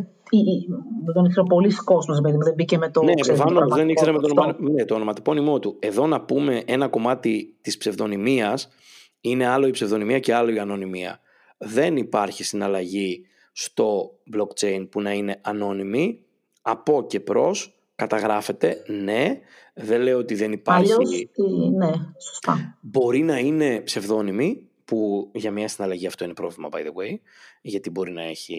δεν τον ήξερε πολλοί κόσμος, δεν μπήκε με το. Ναι, προφανώς δεν ήξερε με το, ονομα... ναι, το ονοματεπώνυμό του. Εδώ να πούμε ένα κομμάτι της ψευδονυμίας είναι άλλο η ψευδονυμία και άλλο η ανωνυμία. Δεν υπάρχει συναλλαγή στο blockchain που να είναι ανώνυμη, από και προς καταγράφεται, ναι, δεν λέω ότι δεν υπάρχει. Αλλιώς, ναι, σωστά. Μπορεί να είναι ψευδόνυμη, που για μια συναλλαγή αυτό είναι πρόβλημα, by the way, γιατί μπορεί να έχει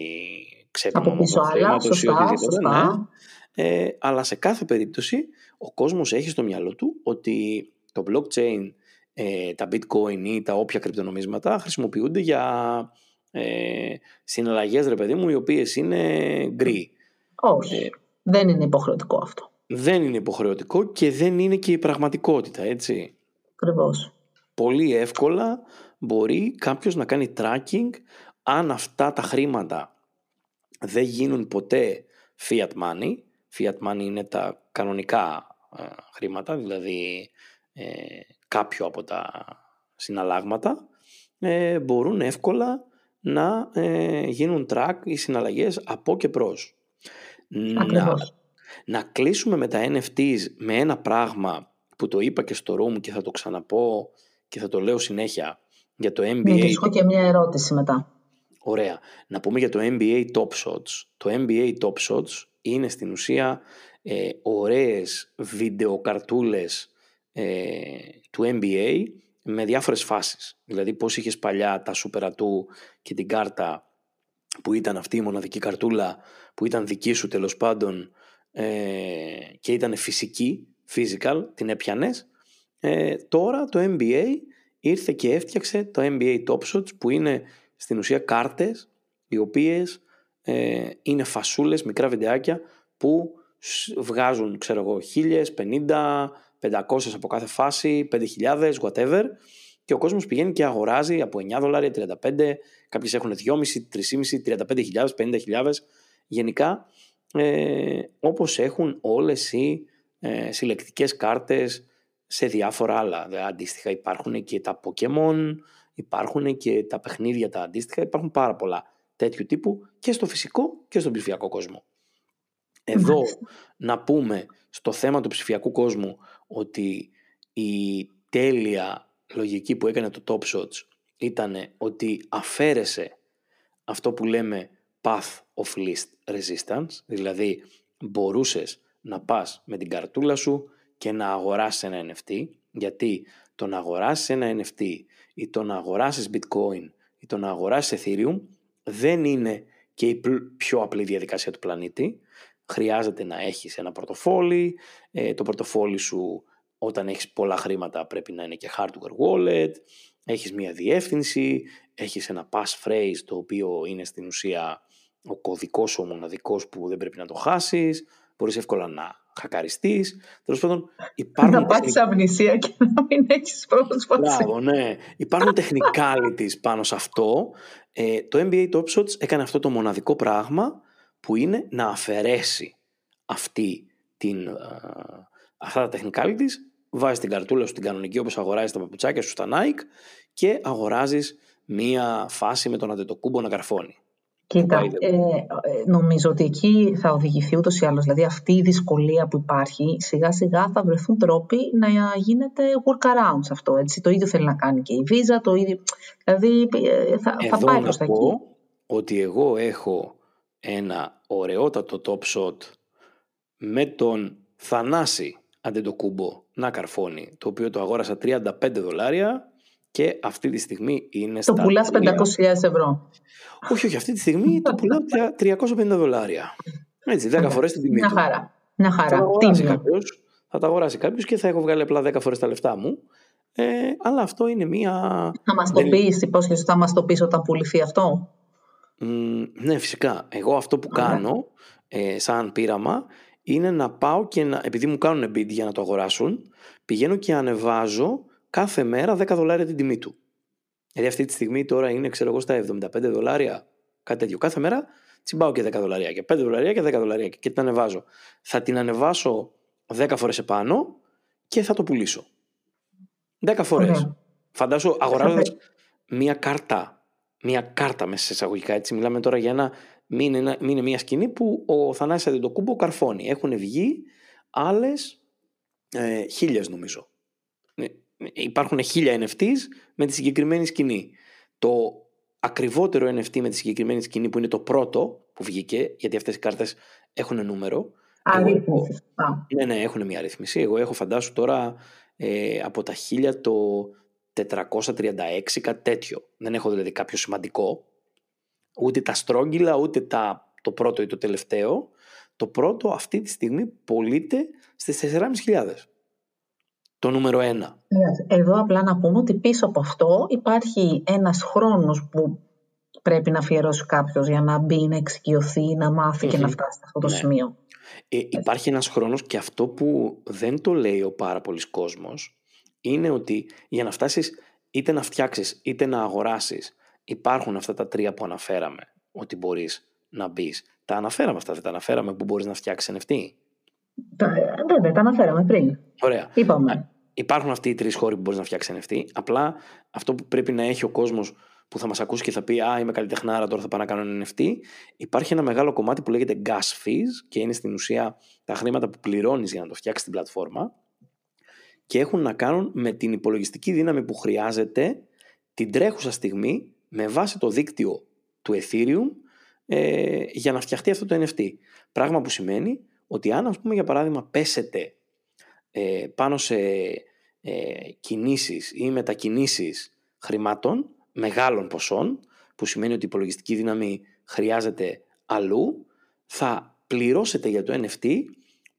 ξέπλυμα από πίσω άλλα, σωστά, σωστά. Ναι. Ε, αλλά σε κάθε περίπτωση ο κόσμος έχει στο μυαλό του ότι το blockchain, ε, τα bitcoin ή τα όποια κρυπτονομίσματα χρησιμοποιούνται για ε, συναλλαγές ρε παιδί μου οι οποίες είναι γκρι. Όχι, ε, δεν είναι υποχρεωτικό αυτό. Δεν είναι υποχρεωτικό και δεν είναι και η πραγματικότητα έτσι. Ακριβώς. Πολύ εύκολα μπορεί κάποιος να κάνει tracking αν αυτά τα χρήματα δεν γίνουν ποτέ fiat money. Fiat money είναι τα κανονικά ε, χρήματα, δηλαδή ε, κάποιο από τα συναλλάγματα, ε, μπορούν εύκολα να ε, γίνουν track οι συναλλαγές από και προς. Να, να κλείσουμε με τα NFTs με ένα πράγμα που το είπα και στο room και θα το ξαναπώ και θα το λέω συνέχεια για το NBA. Ναι, και και μια ερώτηση μετά. Ωραία. Να πούμε για το NBA Top Shots. Το NBA Top Shots είναι στην ουσία ε, ωραίες βιντεοκαρτούλες ε, του NBA με διάφορες φάσεις. Δηλαδή πώς είχες παλιά τα Super του και την κάρτα που ήταν αυτή η μοναδική καρτούλα που ήταν δική σου τέλος πάντων ε, και ήταν φυσική, physical, την έπιανες. Ε, τώρα το NBA ήρθε και έφτιαξε το NBA Top Shots που είναι στην ουσία κάρτες οι οποίες ε, είναι φασούλες, μικρά βιντεάκια που βγάζουν ξέρω εγώ χίλιες, πενήντα, 500 από κάθε φάση, 5.000, whatever. Και ο κόσμος πηγαίνει και αγοράζει από 9 δολάρια, 35, κάποιες έχουν 2,5, 3,5, 35.000, 50.000. Γενικά, ε, όπως έχουν όλες οι ε, συλλεκτικές κάρτες σε διάφορα άλλα. Δηλαδή, αντίστοιχα υπάρχουν και τα Pokemon, υπάρχουν και τα παιχνίδια τα αντίστοιχα, υπάρχουν πάρα πολλά τέτοιου τύπου και στο φυσικό και στον ψηφιακό κόσμο. Εδώ να πούμε στο θέμα του ψηφιακού κόσμου ότι η τέλεια λογική που έκανε το Top Shots ήταν ότι αφαίρεσε αυτό που λέμε path of least resistance, δηλαδή μπορούσες να πας με την καρτούλα σου και να αγοράσεις ένα NFT, γιατί το να αγοράσεις ένα NFT ή το να αγοράσεις bitcoin ή το να αγοράσεις ethereum δεν είναι και η πιο απλή διαδικασία του πλανήτη. Χρειάζεται να έχεις ένα πορτοφόλι, ε, το πορτοφόλι σου όταν έχεις πολλά χρήματα πρέπει να είναι και hardware wallet, έχεις μία διεύθυνση, έχεις ένα passphrase το οποίο είναι στην ουσία ο κωδικός ο μοναδικός που δεν πρέπει να το χάσεις, μπορείς εύκολα να χακαριστείς. Τέλος πάντων υπάρχουν... Να πάθεις αμνησία και να μην έχεις πρόσβαση. Μπράβο, ναι. Υπάρχουν technicalities πάνω σε αυτό. Ε, το NBA Top Shots έκανε αυτό το μοναδικό πράγμα που είναι να αφαιρέσει αυτή την, ε, αυτά τα technicalities βάζεις την καρτούλα σου την κανονική όπως αγοράζεις τα παπουτσάκια σου στα Nike και αγοράζεις μία φάση με τον αντετοκούμπο να καρφώνει. Κοίτα, ε, ε, νομίζω ότι εκεί θα οδηγηθεί ούτως ή άλλως. Δηλαδή αυτή η δυσκολία που υπάρχει, σιγά σιγά θα βρεθούν τρόποι να γίνεται workarounds αυτό. Έτσι. Το ίδιο θέλει να κάνει και η Visa, το ίδιο. Δηλαδή ε, θα, Εδώ θα πάει προς τα εκεί. ότι εγώ έχω ένα ωραιότατο top shot με τον Θανάση Αντετοκούμπο να καρφώνει, το οποίο το αγόρασα 35 δολάρια και αυτή τη στιγμή είναι Το στα... πουλάς 500.000 ευρώ. Όχι, όχι, αυτή τη στιγμή το πουλάω 350 δολάρια. Έτσι, 10 Ωραία. φορές την τιμή Μια του. χαρά. Μια Θα το χαρά. αγοράσει Τίμιο. κάποιος, θα τα αγοράσει κάποιος και θα έχω βγάλει απλά 10 φορές τα λεφτά μου. Ε, αλλά αυτό είναι μία... Θα μας το δεν- πεις, υπόσχεσαι θα μας το πεις όταν πουληθεί αυτό; Μ, ναι, φυσικά. Εγώ αυτό που Ωραία. κάνω ε, σαν πείραμα είναι να πάω και να, επειδή μου κάνουν bid για να το αγοράσουν, πηγαίνω και ανεβάζω κάθε μέρα 10 δολάρια την τιμή του. Δηλαδή αυτή τη στιγμή τώρα είναι, ξέρω εγώ, στα 75 δολάρια, κάτι τέτοιο. Κάθε μέρα τσιμπάω και 10 δολάρια και 5 δολάρια και 10 δολάρια και την ανεβάζω. Θα την ανεβάσω 10 φορές επάνω και θα το πουλήσω. 10 φορές. Ωραία. Φαντάσου αγοράζοντας μία κάρτα, μία κάρτα μέσα σε εισαγωγικά, έτσι μιλάμε τώρα για ένα, μην είναι, μην είναι μία σκηνή που ο Θανάσης Αντιτοκούμπο καρφώνει. Έχουν βγει άλλες ε, χίλιες νομίζω. Ε, Υπάρχουν χίλια NFTs με τη συγκεκριμένη σκηνή. Το ακριβότερο NFT με τη συγκεκριμένη σκηνή που είναι το πρώτο που βγήκε, γιατί αυτές οι κάρτες έχουν νούμερο. Εγώ έχω- Αρρύθμιση. Α, ναι, ναι, έχουν μια ρύθμιση. Εγώ έχω φαντάσου τώρα ε, από τα 1000 το 436, κάτι τέτοιο. Δεν έχω δηλαδή κάποιο σημαντικό. Ούτε τα στρόγγυλα, ούτε τα, το πρώτο ή το τελευταίο. Το πρώτο αυτή τη στιγμή πωλείται στις 4.500. Το νούμερο 1. εντάξει. Εδώ απλά να πούμε ότι πίσω από αυτό υπάρχει ένας χρόνος που πρέπει να αφιερώσει κάποιος για να μπει, να εξοικειωθεί, να μάθει και να Μμμ. φτάσει σε αυτό το Ναι. σημείο. Ε, υπάρχει ένας χρόνος και αυτό που δεν το λέει ο πάρα πολλής κόσμος είναι ότι για να φτάσεις είτε να φτιάξεις είτε να αγοράσεις υπάρχουν αυτά τα τρία που αναφέραμε ότι μπορείς να μπεις. Τα αναφέραμε αυτά, δεν τα αναφέραμε που μπορείς να φτιάξεις NFT. Τα, ε, βέβαια, τα αναφέραμε πριν. Ωραία. Είπαμε. Υπάρχουν αυτοί οι τρεις χώροι που μπορείς να φτιάξεις NFT. Απλά αυτό που πρέπει να έχει ο κόσμος που θα μας ακούσει και θα πει Α, είμαι καλλιτεχνάρα, τώρα θα πάω να κάνω ένα NFT. Υπάρχει ένα μεγάλο κομμάτι που λέγεται gas fees και είναι στην ουσία τα χρήματα που πληρώνεις για να το φτιάξεις την πλατφόρμα και έχουν να κάνουν με την υπολογιστική δύναμη που χρειάζεται την τρέχουσα στιγμή με βάση το δίκτυο του Ethereum ε, για να φτιαχτεί αυτό το NFT. Πράγμα που σημαίνει ότι αν, ας πούμε, για παράδειγμα, πέσετε ε, πάνω σε ε, κινήσεις ή μετακινήσεις χρημάτων μεγάλων ποσών, που σημαίνει ότι η υπολογιστική δύναμη χρειάζεται αλλού, θα πληρώσετε για το NFT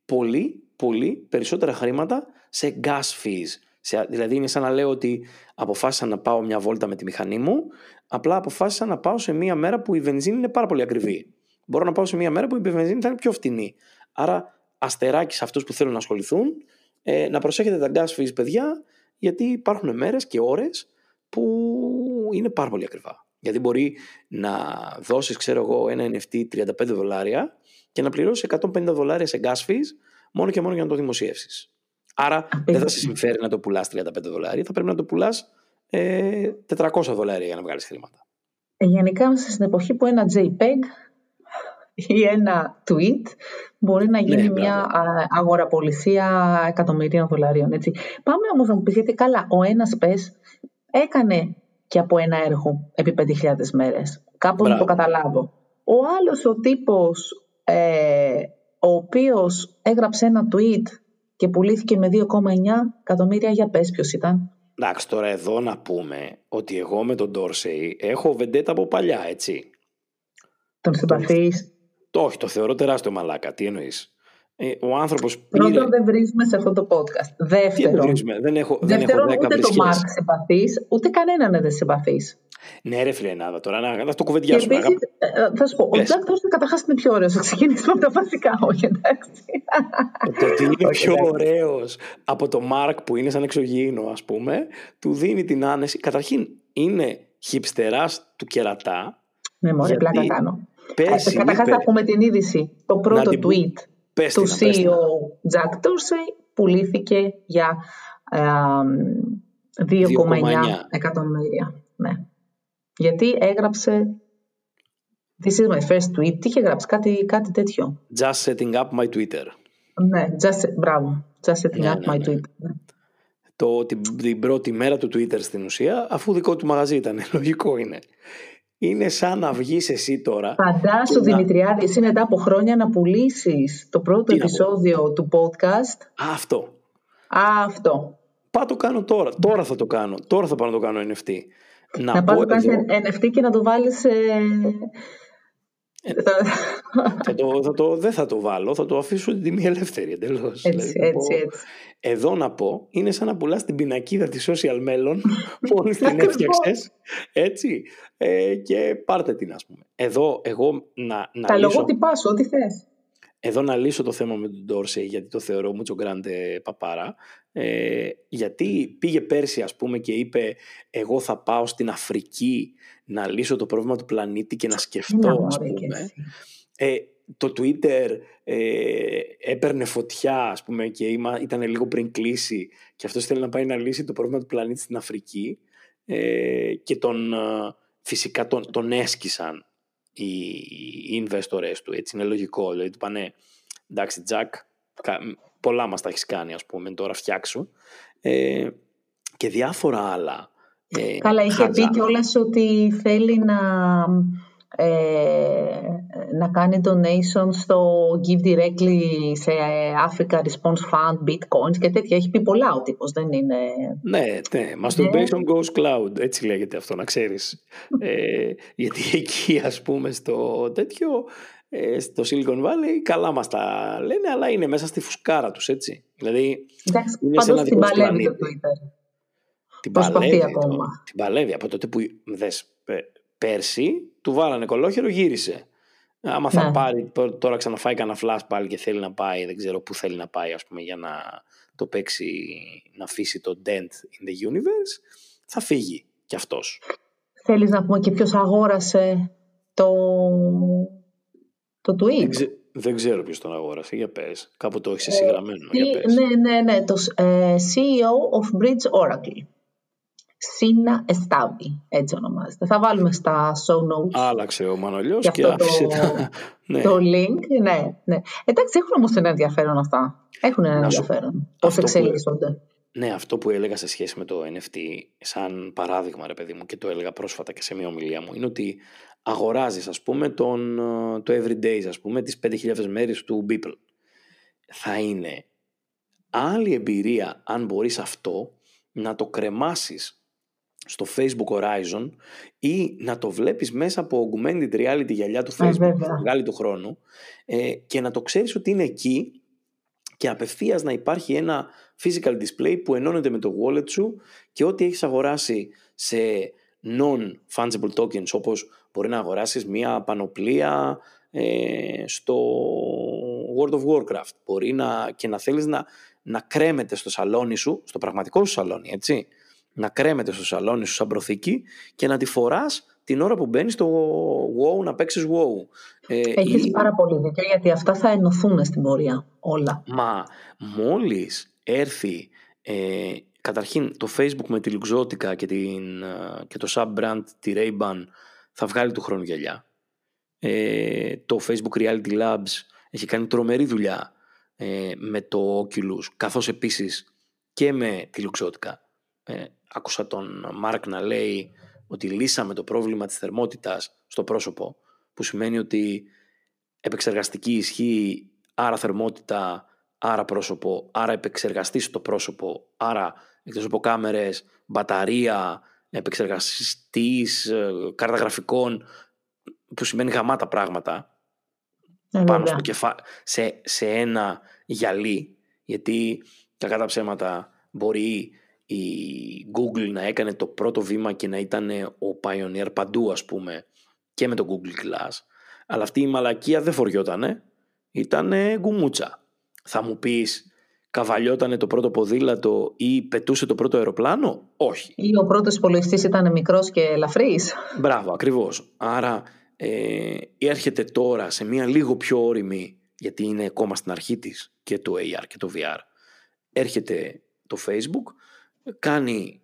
πολύ, πολύ περισσότερα χρήματα σε gas fees. Σε, δηλαδή είναι σαν να λέω ότι αποφάσισα να πάω μια βόλτα με τη μηχανή μου, απλά αποφάσισα να πάω σε μια μέρα που η βενζίνη είναι πάρα πολύ ακριβή. Μπορώ να πάω σε μια μέρα που η βενζίνη θα είναι πιο φτηνή. Άρα αστεράκι σε αυτούς που θέλουν να ασχοληθούν, ε, να προσέχετε τα gas fees παιδιά, γιατί υπάρχουν μέρες και ώρες που είναι πάρα πολύ ακριβά. Γιατί μπορεί να δώσεις, ξέρω εγώ, ένα NFT 35 δολάρια και να πληρώσεις 150 δολάρια σε gas fees μόνο και μόνο για να το δημοσιεύσεις. Άρα δεν θα σε συμφέρει να το πουλάς 35 δολάρια, θα πρέπει να το πουλάς ε, 400 δολάρια για να βγάλεις χρήματα. Ε, γενικά είμαστε στην εποχή που ένα JPEG ή ένα tweet μπορεί να γίνει Ναι, μια αγοραπολισία εκατομμυρίων δολαρίων. Έτσι. Πάμε όμως να μου πεις, γιατί καλά, ο ένας πες έκανε και από ένα έργο επί 5.000 μέρες. Κάπως να το Μπράβο. καταλάβω. Ο άλλος ο τύπος ε, ο οποίος έγραψε ένα tweet και πουλήθηκε με 2,9 εκατομμύρια για πες ποιος ήταν. Εντάξει, τώρα εδώ να πούμε ότι εγώ με τον Dorsey έχω βεντέτα από παλιά, έτσι. Τον συμπαθείς; Το όχι, το θεωρώ τεράστιο μαλάκα. Τι εννοείς; Ε, ο άνθρωπος πήρε... Πρώτον δεν βρίζουμε σε αυτό το podcast. Τι Δεύτερον, εννοείς, δεν έχω, δεν έχω δεύτερον δέκα ούτε το βρισχές. Μάρκ συμπαθείς, ούτε κανέναν δεν συμπαθείς. Ναι ρε φίλε Νάδα, τώρα να, να το Και κουβεντιάσουμε. επίσης, αγάπη. ε, θα σου πω, ο Πες. Τζακ Τόρσον καταρχάς είναι πιο ωραίος. Θα ξεκινήσουμε από τα βασικά, όχι εντάξει. Το ότι είναι Όχι, πιο εντάξει. ωραίος από το Μάρκ που είναι σαν εξωγήινο ας πούμε, του δίνει την άνεση. Καταρχήν είναι χιψτεράς του κερατά. Ναι, μωρέ, Γιατί πλάκα κάνω. Πέρσι Καταρχάς είπε- θα πούμε την είδηση. Το πρώτο την πού- tweet Πες του την, πες την. CEO Jack Dorsey πουλήθηκε για ε, 2,9 2,9 εκατομμύρια. Ναι. Γιατί έγραψε This is my first tweet. Τι είχε γράψει, κάτι, κάτι τέτοιο. Just setting up my Twitter. Ναι, just, μπράβο. Just setting Ναι, up ναι, my ναι. tweet. Ναι. Το, την, την πρώτη μέρα του Twitter στην ουσία, αφού δικό του μαγαζί ήταν, λογικό είναι. Είναι σαν να βγεις εσύ τώρα. Φαντάσου, και να- Δημητριάδη, εσύ μετά από χρόνια να πουλήσεις το πρώτο Τι να πω; επεισόδιο του podcast. Α, αυτό. Α, αυτό. Πάω το κάνω τώρα. Τώρα θα το κάνω. Τώρα θα πάω να το κάνω NFT. Να, Να πω πάρει το κάνεις εδώ, NFT και να το βάλεις... Ε... θα- θα το, θα το, δεν θα το βάλω, θα το αφήσω την τιμή ελεύθερη εντελώς. έτσι, Δηλαδή, να έτσι, πω, έτσι. Εδώ να πω, είναι σαν να πουλάς την πινακίδα της social μέλλον, μόλις την Ακριβώς. έφτιαξες, έτσι, ε, και πάρτε την ας πούμε. Εδώ εγώ να, να Τα λύσω, λογότυπά σου, ό,τι θες. Εδώ να λύσω το θέμα με τον Dorsey, γιατί το θεωρώ mucho grande παπάρα, ε, γιατί πήγε πέρσι ας πούμε και είπε εγώ θα πάω στην Αφρική να λύσω το πρόβλημα του πλανήτη και να σκεφτώ Έλα, ας μωρέ, και πούμε. εσύ. Ε, το Twitter ε, έπαιρνε φωτιά ας πούμε και είμα, ήταν λίγο πριν κλείσει και αυτός θέλει να πάει να λύσει το πρόβλημα του πλανήτη στην Αφρική ε, και τον, ε, φυσικά τον, τον έσκησαν οι, οι investors του έτσι είναι λογικό δηλαδή του πάνε εντάξει Τζακ πολλά μας τα έχεις κάνει ας πούμε τώρα φτιάξου ε, και διάφορα άλλα ε, Καλά, είχε χαζά. πει κιόλας ότι θέλει να, ε, να κάνει donation στο Give Directly σε Africa Response Fund, Bitcoins και τέτοια. Έχει πει πολλά ο τύπος, δεν είναι... Ναι, ναι. Masturbation goes cloud. Έτσι λέγεται αυτό, να ξέρεις. ε, γιατί εκεί, ας πούμε, στο τέτοιο, ε, στο Silicon Valley, καλά μας τα λένε, αλλά είναι μέσα στη φουσκάρα τους, έτσι. Δηλαδή, Εντάξει, Είναι σε πάντως ένα την δικό σου παλεύει το πλανήτη. Twitter. την Προσπαθεί παλεύει. ακόμα. τώρα. Την παλεύει. Από τότε που, δες, πε- πέρσι, του βάλανε κολόχερο, γύρισε. Άμα θα Ναι. πάρει, τώρα ξαναφάει κανένα flash πάλι και θέλει να πάει, δεν ξέρω πού θέλει να πάει, ας πούμε, για να το παίξει, να αφήσει το dent in the universe, θα φύγει κι αυτός. Θέλεις να πούμε και ποιος αγόρασε το, το tweet. Δεν, ξε- δεν ξέρω ποιος τον αγόρασε, για πες. Κάπου το έχεις εσύ γραμμένο, Τι- για πες. ναι, ναι, ναι, το ε, CEO of Bridge Oracle. Σίνα Εστάβη, έτσι ονομάζεται. Θα βάλουμε στα show notes Άλλαξε ο Μανολιός Και και, αυτό το- άφησε τα... ναι. το link. Ναι, ναι. Εντάξει, έχουν όμως ένα ενδιαφέρον αυτά. Έχουν ένα Να σου- ενδιαφέρον. Πώς αυτό που- εξελίσσονται. Ναι, αυτό που έλεγα σε σχέση με το NFT, σαν παράδειγμα ρε παιδί μου και το έλεγα πρόσφατα και σε μια ομιλία μου, είναι ότι αγοράζεις ας πούμε τον, ε, το everydays ας πούμε τις 5.000 μέρες του Beeple. Θα είναι άλλη εμπειρία αν μπορείς αυτό να το κρεμάσεις στο Facebook Horizon ή να το βλέπεις μέσα από augmented reality γυαλιά του Α, Facebook βέβαια. που θα βγάλει του χρόνου ε, και να το ξέρεις ότι είναι εκεί και απευθείας να υπάρχει ένα physical display που ενώνεται με το wallet σου και ό,τι έχεις αγοράσει σε non-fungible tokens όπως μπορεί να αγοράσεις μια πανοπλία ε, στο World of Warcraft μπορεί να, και να θέλεις να, να κρέμεται στο σαλόνι σου, στο πραγματικό σου σαλόνι έτσι να κρέμεται στο σαλόνι σου σαν προθήκη και να τη φοράς την ώρα που μπαίνεις στο WoW να παίξεις WoW. Ε, Έχεις ή- πάρα πολύ δίκιο γιατί αυτά θα ενωθούν στην πορεία όλα. Μα μόλις έρθει ε, καταρχήν το Facebook με τη Luxottica και, την, ε, και το sub-brand τη Ray-Ban θα βγάλει του χρόνου γυαλιά. Ε, το Facebook Reality Labs έχει κάνει τρομερή δουλειά ε, με το Oculus καθώς επίσης και με τη Luxottica. Ε, άκουσα τον Μάρκ να λέει ότι λύσαμε το πρόβλημα της θερμότητας στο πρόσωπο που σημαίνει ότι επεξεργαστική ισχύ, άρα θερμότητα, άρα πρόσωπο, άρα επεξεργαστής στο πρόσωπο, άρα εκτός από κάμερες, μπαταρία, επεξεργαστής, ε, κάρτα γραφικών, που σημαίνει γαμάτα πράγματα, ε, πάνω στο κεφά... σε, σε ένα γυαλί, γιατί κακά τα ψέματα μπορεί η Google να έκανε το πρώτο βήμα και να ήταν ο pioneer παντού ας πούμε και με το Google Glass. Αλλά αυτή η μαλακία δεν φοριότανε ήταν γκουμούτσα. Θα μου πεις καβαλιότανε το πρώτο ποδήλατο ή πετούσε το πρώτο αεροπλάνο; Όχι. Ή ο πρώτος υπολογιστής ήταν μικρός και ελαφρύς; Μπράβο ακριβώς. Άρα ε, έρχεται τώρα σε μια λίγο πιο όρημη γιατί είναι ακόμα στην αρχή της και το AR και το VR έρχεται το Facebook κάνει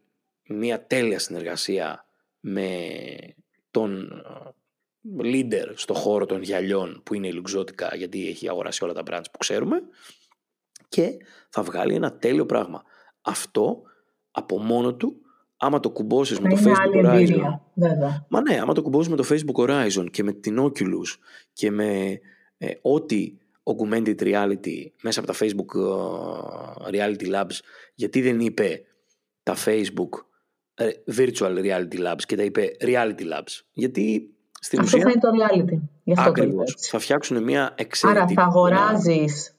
μια τέλεια συνεργασία με τον ε, leader στο χώρο των γυαλιών που είναι η Luxottica γιατί έχει αγοράσει όλα τα brands που ξέρουμε και θα βγάλει ένα τέλειο πράγμα. Αυτό από μόνο του άμα το κουμπώσεις με το Facebook Horizon Μα ναι, άμα το κουμπώσεις με το Facebook Horizon και με την Oculus και με ε, ό,τι augmented reality μέσα από τα Facebook ε, Reality Labs γιατί δεν είπε τα Facebook ε, Virtual Reality Labs και τα είπε Reality Labs. Γιατί στην αυτό ουσία... θα είναι το reality. Γι αυτό ακριβώς. θα φτιάξουν μια εξαιρετική... Άρα θα αγοράζεις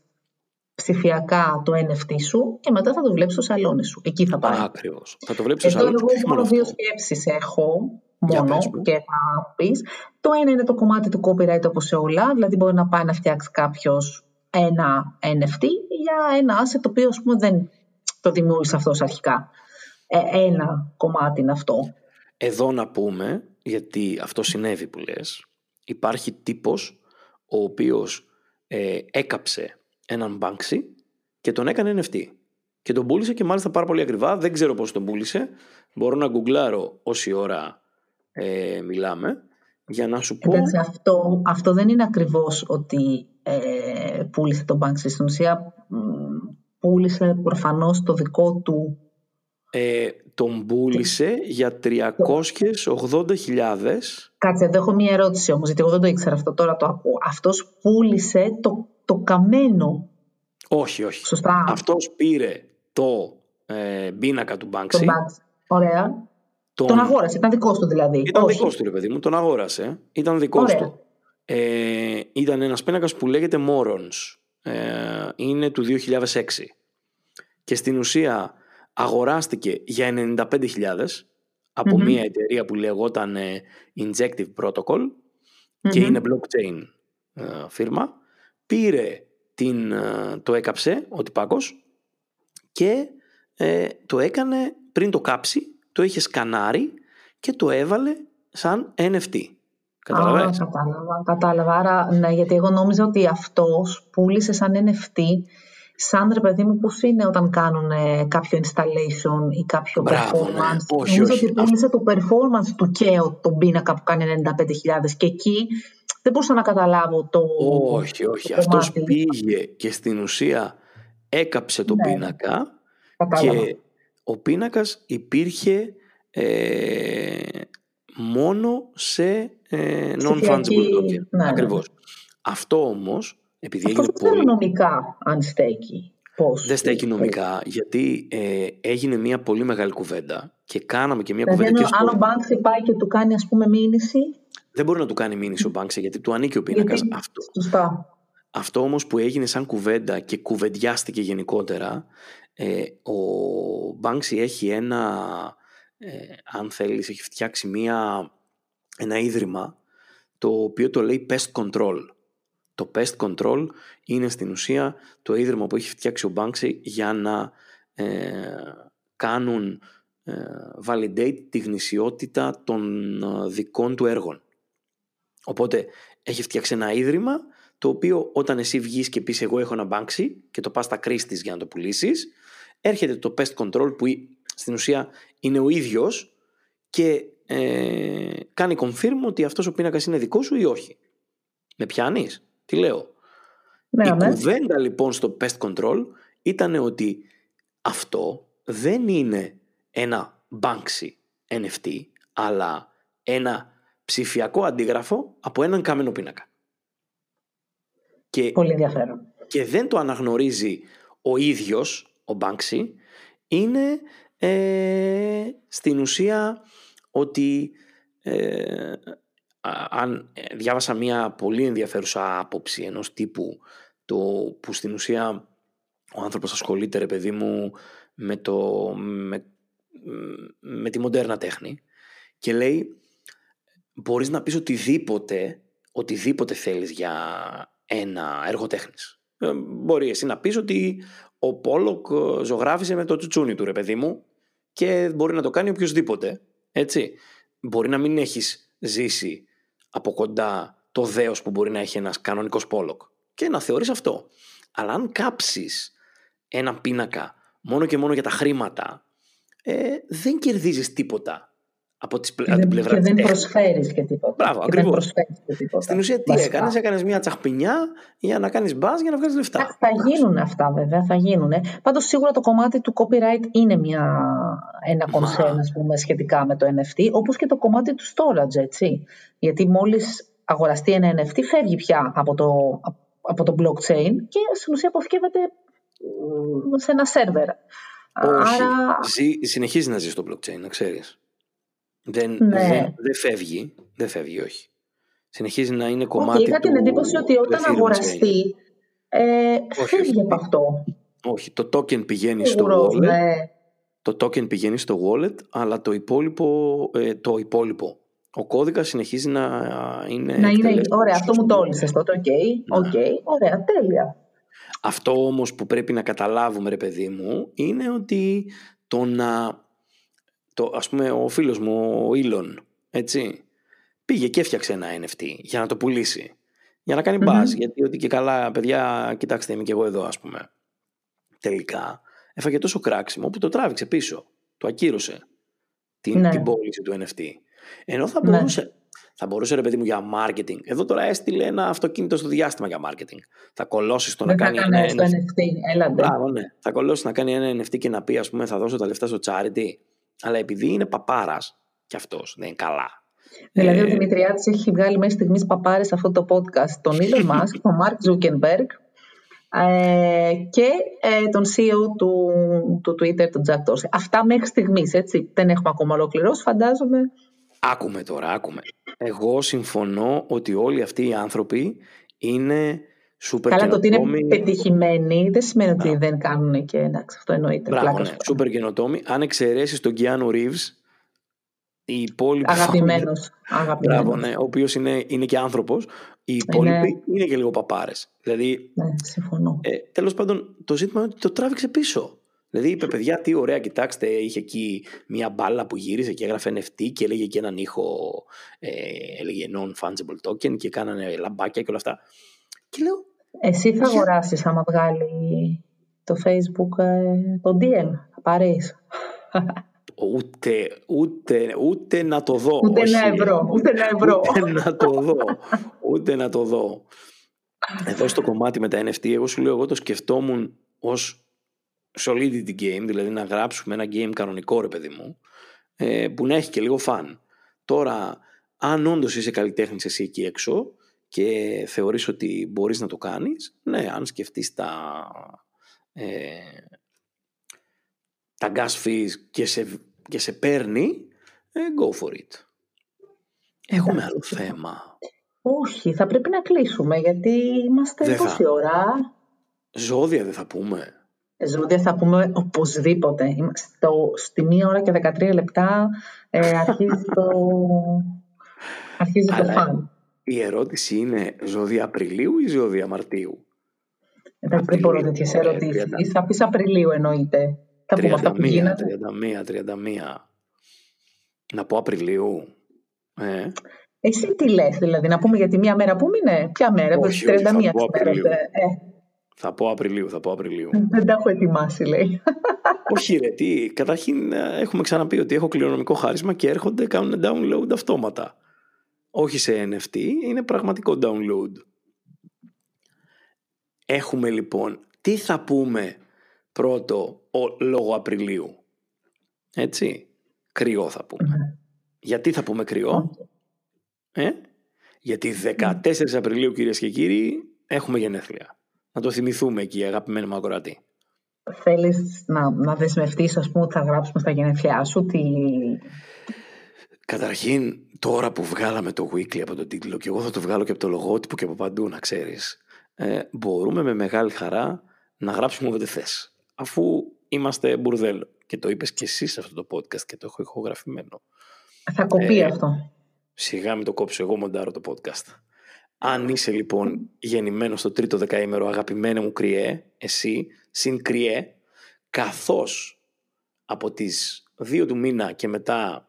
ψηφιακά το NFT σου και μετά θα το βλέπεις στο σαλόνι σου. Εκεί θα πάει. Ακριβώς. Θα το βλέπεις στο σαλόνι σου. Εδώ μόνο δύο σκέψεις έχω μόνο και θα πεις. Το ένα είναι το κομμάτι του copyright όπως σε όλα. Δηλαδή μπορεί να πάει να φτιάξει κάποιος ένα NFT για ένα asset το οποίο πούμε, δεν το δημιούργησε αυτός αρχικά. Ε, ένα κομμάτι είναι αυτό. Εδώ να πούμε, γιατί αυτό συνέβη που λες, υπάρχει τύπος ο οποίος ε, έκαψε έναν Banksy και τον έκανε NFT. Και τον πούλησε και μάλιστα πάρα πολύ ακριβά. Δεν ξέρω πώς τον πούλησε. Μπορώ να γκουγκλάρω όση ώρα ε, μιλάμε για να σου πω... Εντάξει, αυτό, αυτό δεν είναι ακριβώς ότι ε, πούλησε τον Banksy. Στην ουσία πούλησε προφανώς το δικό του ε, τον πούλησε για 380.000. Κάτσε, εδώ έχω μία ερώτηση όμως, γιατί εγώ δεν το ήξερα αυτό, τώρα το ακούω. Αυτός πούλησε το, το καμένο; Όχι, όχι. Σωστά. Αυτός πήρε το ε, πίνακα του Banksy. Τον Banksy. Ωραία. Τον... τον αγόρασε, ήταν δικό του δηλαδή. Ήταν όχι. δικός του ρε παιδί μου, τον αγόρασε. Ήταν δικός του. Ε, ήταν ένας πίνακας που λέγεται Morons. Ε, είναι του 2006. Και στην ουσία αγοράστηκε για 95.000 από μια εταιρεία που λεγόταν ε, Injective Protocol και είναι blockchain ε, φίρμα. Πήρε την, ε, το έκαψε ο τυπάκος και το έκανε πριν το κάψει, το είχε σκανάρει και το έβαλε σαν NFT. Καταλαβαίνεις. κατάλαβα, κατάλαβα. Άρα, ναι, γιατί εγώ νόμιζα ότι αυτός πούλησε σαν NFT σαν ρε παιδί μου πώς είναι όταν κάνουν ε, κάποιο installation ή κάποιο Μπράβο, performance; Ναι. Όχι, Νομίζω όχι. ότι πούλησε το performance του ΚΕΟ τον πίνακα που κάνει 95.000 και εκεί δεν μπορούσα να καταλάβω το Όχι, όχι. Το Αυτός πήγε και στην ουσία έκαψε το ναι. πίνακα Κατάλαβα. και ο πίνακας υπήρχε ε, μόνο σε ε, non-fungible token. Ναι, Ακριβώς. Αυτό όμως επειδή Αυτό έγινε πολύ... νομικά αν στέκει. Πώς δεν στέκει νομικά, γιατί ε, έγινε μια πολύ μεγάλη κουβέντα και κάναμε και μια δηλαδή, κουβέντα. Δηλαδή, αν ο Banksy πάει και του κάνει, ας πούμε, μήνυση. Δεν μπορεί να του κάνει μήνυση ο Banksy, γιατί του ανήκει ο πίνακας. Αυτό. Σωστά. Αυτό όμως που έγινε σαν κουβέντα και κουβεντιάστηκε γενικότερα, ε, ο Banksy έχει ένα, ε, αν θέλεις, έχει φτιάξει μια, ένα ίδρυμα το οποίο το λέει Pest Control. Το Pest Control είναι στην ουσία το ίδρυμα που έχει φτιάξει ο Banksy για να ε, κάνουν ε, validate τη γνησιότητα των ε, δικών του έργων. Οπότε έχει φτιάξει ένα ίδρυμα το οποίο όταν εσύ βγεις και πεις εγώ έχω ένα Banksy και το πας στα Christie's για να το πουλήσεις έρχεται το pest control που στην ουσία είναι ο ίδιος και ε, κάνει confirm ότι αυτός ο πίνακας είναι δικός σου ή όχι. Με πιάνεις, τι λέω; Ναι, Η ναι. κουβέντα λοιπόν στο pest control ήταν ότι αυτό δεν είναι ένα Banksy NFT, αλλά ένα ψηφιακό αντίγραφο από έναν κάμενο πίνακα. Και, Πολύ ενδιαφέρον. και δεν το αναγνωρίζει ο ίδιος, ο Banksy, είναι ε, στην ουσία ότι ε, α- αν ε, διάβασα μια πολύ ενδιαφέρουσα άποψη ενός τύπου το, που στην ουσία ο άνθρωπος ασχολείται ρε παιδί μου με, το, με, με τη μοντέρνα τέχνη και λέει μπορείς να πεις οτιδήποτε οτιδήποτε θέλεις για ένα έργο τέχνης. Ε, μπορεί εσύ να πεις ότι ο Πόλοκ ε, ζωγράφισε με το τσουτσούνι του ρε παιδί μου και μπορεί να το κάνει οποιοδήποτε. Έτσι. Μπορεί να μην έχεις ζήσει από κοντά το δέος που μπορεί να έχει ένας κανονικός Πόλοκ και να θεωρείς αυτό. Αλλά αν κάψεις ένα πίνακα μόνο και μόνο για τα χρήματα ε, δεν κερδίζεις τίποτα από, τις, πλε- από την Και πλευρά δεν, της και δεν τέχνης. προσφέρεις και τίποτα. Μπράβο, και δεν ακριβώς. προσφέρεις και τίποτα. Στην ουσία τι Βασικά. έκανες, έκανες μια τσαχπινιά για να κάνεις μπάζ για να βγάλεις λεφτά. Εντάξει, Θα γίνουν αυτά βέβαια, θα γίνουν. Πάντως σίγουρα το κομμάτι του copyright είναι μια, ένα Μα. concern ας πούμε, σχετικά με το NFT, όπως και το κομμάτι του storage, έτσι. Γιατί μόλις αγοραστεί ένα NFT φεύγει πια από το, από το blockchain και στην ουσία αποθηκεύεται μ, σε ένα σερβερ. Όχι. Άρα, Ζει, συνεχίζει να ζει στο blockchain, να ξέρεις. Δεν, Ναι. δεν, δεν φεύγει. Δεν φεύγει, όχι. Συνεχίζει να είναι όχι, κομμάτι είχα του την εντύπωση ότι του όταν Ethereum chain. αγοραστεί ε, όχι. φεύγει από αυτό. Όχι, το token πηγαίνει στο Σίγουρος, wallet. ναι. Το token πηγαίνει στο wallet, αλλά το υπόλοιπο, ε, το υπόλοιπο. Ο κώδικας συνεχίζει να είναι... Να είναι, εκτελέσιμος ωραία, αυτό μου στο- τόλισες τότε, οκ, Ναι. οκ, ωραία, τέλεια. Αυτό όμως που πρέπει να καταλάβουμε ρε παιδί μου είναι ότι το να το, ας πούμε ο φίλος μου ο Elon έτσι πήγε και έφτιαξε ένα NFT για να το πουλήσει για να κάνει Μμμ. buzz γιατί ότι και καλά παιδιά κοιτάξτε είμαι και εγώ εδώ ας πούμε τελικά έφαγε τόσο κράξιμο που το τράβηξε πίσω το ακύρωσε την, Ναι. την πώληση του NFT ενώ θα Ναι. μπορούσε θα μπορούσε ρε παιδί μου για marketing. Εδώ τώρα έστειλε ένα αυτοκίνητο στο διάστημα για marketing. Θα κολώσεις το να Δεν θα κάνει έκανε ένα στο NFT. NFT, έλατε. Μπράβο, ναι. Θα κολλώσει να κάνει ένα NFT και να πει, ας πούμε, θα δώσω τα λεφτά στο charity. Αλλά επειδή είναι παπάρας κι αυτός, δεν είναι καλά. Δηλαδή, Ε, ο Δημητριάδης έχει βγάλει μέχρι στιγμής παπάρες σε αυτό το podcast τον Elon Musk, τον Mark Zuckerberg ε, και ε, τον CEO του, του Twitter, τον Jack Dorsey. Αυτά μέχρι στιγμής, έτσι. Δεν έχουμε ακόμα ολοκληρώσει, φαντάζομαι. Άκουμε τώρα, άκουμε. Εγώ συμφωνώ ότι όλοι αυτοί οι άνθρωποι είναι σούπερ Καλά, το ότι καινοτόμοι. είναι πετυχημένοι δεν σημαίνει ότι δεν κάνουν και εντάξει, αυτό εννοείται. Μπράβο, πλάκα ναι. σου κάνω. Σούπερ καινοτόμοι. Αν εξαιρέσεις τον Keanu Reeves, οι υπόλοιποι. Αγαπημένος. αγαπημένος. Μπράβο, ναι. Ο οποίος είναι, είναι και άνθρωπος. Οι υπόλοιποι είναι και λίγο παπάρες. Δηλαδή, Ναι, συμφωνώ. Ε, Τέλος πάντων, το ζήτημα είναι ότι το τράβηξε πίσω. Δηλαδή είπε, παιδιά, τι ωραία, κοιτάξτε, είχε εκεί μια μπάλα που γύριζε και έγραφε NFT και έλεγε και έναν ήχο, ε, έλεγε non-fungible token και κάνανε λαμπάκια και όλα αυτά. Και λέω, Εσύ θα αγοράσεις άμα βγάλει το Facebook ε, το DM, θα πάρεις. ούτε, ούτε, ούτε να το δω. Ούτε όχι. ένα ευρώ, ούτε ένα ευρώ. Ούτε να το δω. Ούτε να το δω. Εδώ στο κομμάτι με τα NFT, εγώ σου λέω, εγώ το σκεφτόμουν ως solidity game, δηλαδή να γράψουμε ένα game κανονικό ρε παιδί μου, ε, που να έχει και λίγο φαν. Τώρα, αν όντως είσαι καλλιτέχνης εσύ εκεί έξω και θεωρείς ότι μπορείς να το κάνεις, ναι, αν σκεφτείς τα, ε, τα gas fees και σε, και σε παίρνει, ε, go for it. Έχουμε άλλο θέμα. Όχι, θα πρέπει να κλείσουμε γιατί είμαστε Δεν θα. πόση ώρα. Ζώδια δεν θα πούμε. Ζώδια θα πούμε οπωσδήποτε. Είμαστε στο, στη μία ώρα και 13 λεπτά ε, αρχίζει το, αρχίζει το Αλλά- φαν. Η ερώτηση είναι ζώδια Απριλίου ή ζώδια Μαρτίου; Εντάξει, δεν μπορώ Απριλίου, τέτοιες ωραία, ερωτήσεις. 30. Θα πεις Απριλίου εννοείται. Θα πούμε αυτά που 31, γίνανε. 31, 31. Να πω Απριλίου. Ε, Εσύ τι λες, δηλαδή, να πούμε για τη μία μέρα που μείνε; Ποια μέρα, Όχι, το όχι, θα 31 πω της μέρας, Απριλίου. ε, ε. Θα πω Απριλίου, θα πω Απριλίου. Δεν τα έχω ετοιμάσει, λέει. Όχι ρε, τι. Καταρχήν ε, έχουμε ξαναπεί ότι έχω κληρονομικό χάρισμα και έρχονται, κάνουν download αυτόματα. Όχι σε NFT, είναι πραγματικό download. Έχουμε λοιπόν, τι θα πούμε πρώτο ο, λόγω Απριλίου. Έτσι, κρυό θα πούμε. Γιατί θα πούμε κρυό. Ε; Γιατί 14 Απριλίου κυρίες και κύριοι έχουμε γενέθλια. Να το θυμηθούμε εκεί αγαπημένο μου ακροατή. Θέλεις να, να δεσμευτείς ας πούμε ότι θα γράψουμε στα γενέθλιά σου τι... Καταρχήν τώρα που βγάλαμε το weekly από τον τίτλο και εγώ θα το βγάλω και από το λογότυπο και από παντού να ξέρεις ε, μπορούμε με μεγάλη χαρά να γράψουμε ό,τι θες αφού είμαστε μπουρδέλο και το είπες και εσύ σε αυτό το podcast και το έχω ηχογραφημένο. Θα κοπεί ε, αυτό. Σιγά μην το κόψω εγώ μοντάρω το podcast. Αν είσαι λοιπόν γεννημένος στο τρίτο δεκαήμερο αγαπημένο μου κρυέ, εσύ, συν κρυέ, καθώς από τις δύο του μήνα και μετά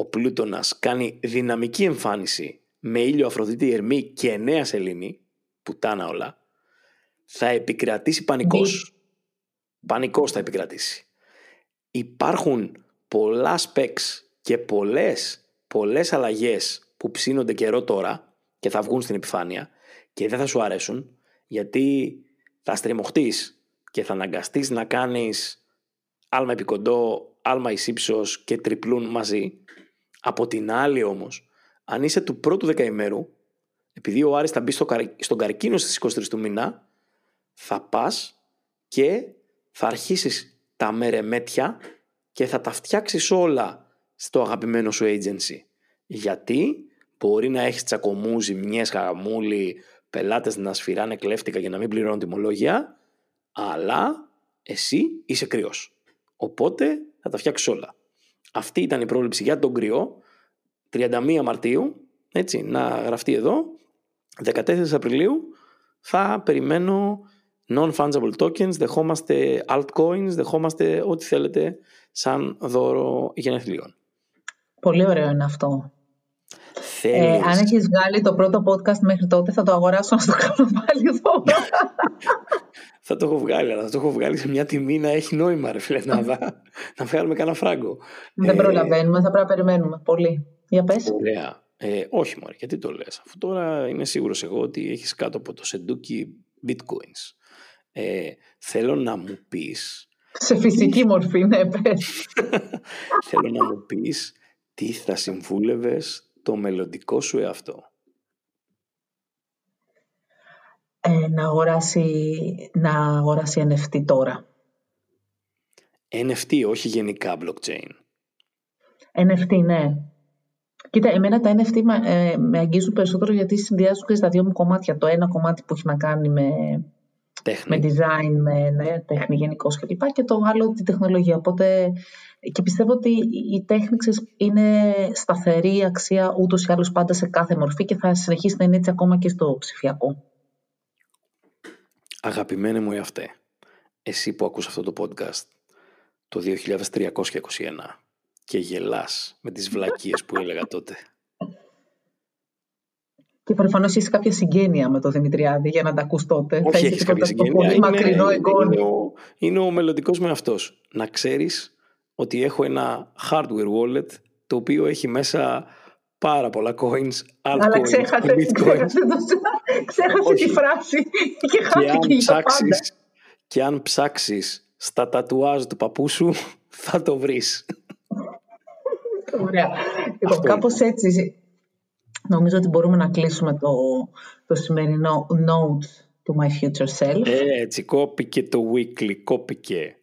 ο Πλούτονας κάνει δυναμική εμφάνιση με ήλιο Αφροδίτη Ερμή και νέα Σελήνη, πουτάνα όλα, θα επικρατήσει πανικός. Πανικός θα επικρατήσει. Υπάρχουν πολλά specs και πολλές, πολλές αλλαγές που ψήνονται καιρό τώρα και θα βγουν στην επιφάνεια και δεν θα σου αρέσουν γιατί θα στριμωχτείς και θα αναγκαστείς να κάνεις άλμα επικοντό, άλμα εις ύψος και τριπλούν μαζί. Από την άλλη όμως, αν είσαι του πρώτου δεκαημέρου, επειδή ο Άρης θα μπει στο στον καρκίνο στις 23 του μήνα, θα πας και θα αρχίσεις τα μερεμέτια και θα τα φτιάξεις όλα στο αγαπημένο σου agency. Γιατί μπορεί να έχεις τσακωμού, ζημιές, χαμούλη, πελάτες να σφυράνε κλέφτικα για να μην πληρώνουν τιμολόγια, αλλά εσύ είσαι κρυός. Οπότε θα τα φτιάξεις όλα. Αυτή ήταν η πρόληψη για τον κρυό. 31 Μαρτίου, έτσι, να γραφτεί εδώ. 14 Απριλίου θα περιμένω non-fungible tokens, δεχόμαστε altcoins, δεχόμαστε ό,τι θέλετε σαν δώρο γενεθλίων. Πολύ ωραίο είναι αυτό. Ε, αν έχεις βγάλει το πρώτο podcast μέχρι τότε θα το αγοράσω να το κάνω πάλι εδώ. θα το έχω βγάλει, αλλά θα το έχω βγάλει σε μια τιμή να έχει νόημα ρε φίλε, να, να βγάλουμε κανένα φράγκο. Δεν ε, προλαβαίνουμε, θα πρέπει να περιμένουμε πολύ. Για πες. Ωραία. Ε, όχι μωρέ, γιατί το λες. Αφού τώρα είμαι σίγουρος εγώ ότι έχεις κάτω από το σεντούκι bitcoins. Ε, θέλω να μου πεις... Σε φυσική μορφή, ναι, πες. θέλω να μου πεις τι θα συμβούλευες το μελλοντικό σου εαυτό. Ε, να, αγοράσει, να αγοράσει NFT τώρα. NFT, όχι γενικά blockchain. NFT, ναι. Κοίτα, εμένα τα NFT με, ε, με αγγίζουν περισσότερο γιατί συνδυάζουν και στα δύο μου κομμάτια. Το ένα κομμάτι που έχει να κάνει με, με design, με ναι, τέχνη γενικώ κλπ. Και, και το άλλο τη τεχνολογία. Οπότε και πιστεύω ότι η τέχνη είναι σταθερή αξία ούτως ή άλλως πάντα σε κάθε μορφή και θα συνεχίσει να είναι έτσι ακόμα και στο ψηφιακό. Αγαπημένε μου εαυτέ, εσύ που ακούς αυτό το podcast το 2321 και γελάς με τις βλακίες που έλεγα τότε. Και προφανώς έχει κάποια συγγένεια με τον Δημητριάδη για να τα ακούς τότε. Όχι, έχεις κάποια συγγένεια. Πολύ είναι, μακρινό είναι, ο, είναι ο μελλοντικός με αυτό. Να ξέρεις ότι έχω ένα hardware wallet το οποίο έχει μέσα πάρα πολλά coins, altcoins, Αλλά ξέχασε, ξέχασε, ξέχασε τη φράση και χάθηκε και αν ψάξεις, Και αν ψάξεις στα τατουάζ του παππού σου, θα το βρεις. Ωραία. Λοιπόν, κάπως έτσι νομίζω ότι μπορούμε να κλείσουμε το, το σημερινό note του My Future Self. Έτσι, κόπηκε το weekly, κόπηκε.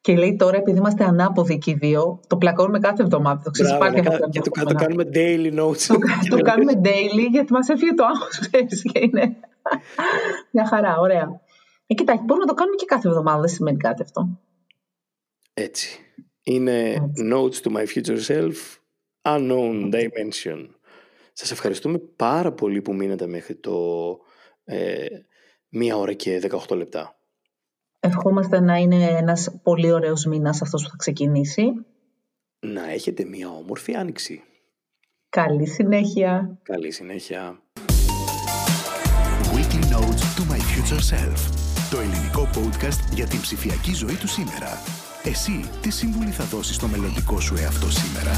Και λέει τώρα, επειδή είμαστε ανάποδοι και οι δύο, το πλακώνουμε κάθε εβδομάδα. Το ξέρει πάλι Και το, το κάνουμε daily notes. Το, το κάνουμε daily, γιατί μας έφυγε το άγχος, και είναι. Μια χαρά, ωραία. Ε, κοιτάξτε, μπορούμε να το κάνουμε και κάθε εβδομάδα, δεν σημαίνει κάτι αυτό. Έτσι. Είναι notes to my future self, unknown dimension. Σας ευχαριστούμε πάρα πολύ που μείνατε μέχρι το ε, μία ώρα και 18 λεπτά. Ευχόμαστε να είναι ένας πολύ ωραίος μήνας αυτός που θα ξεκινήσει. Να έχετε μια όμορφη άνοιξη. Καλή συνέχεια. Καλή συνέχεια. Weekly Notes to My Future Yourself, το ελληνικό podcast για την ψηφιακή ζωή του σήμερα. Εσύ, τι σύμβουλη θα δώσεις στο μελλοντικό σου εαυτό σήμερα;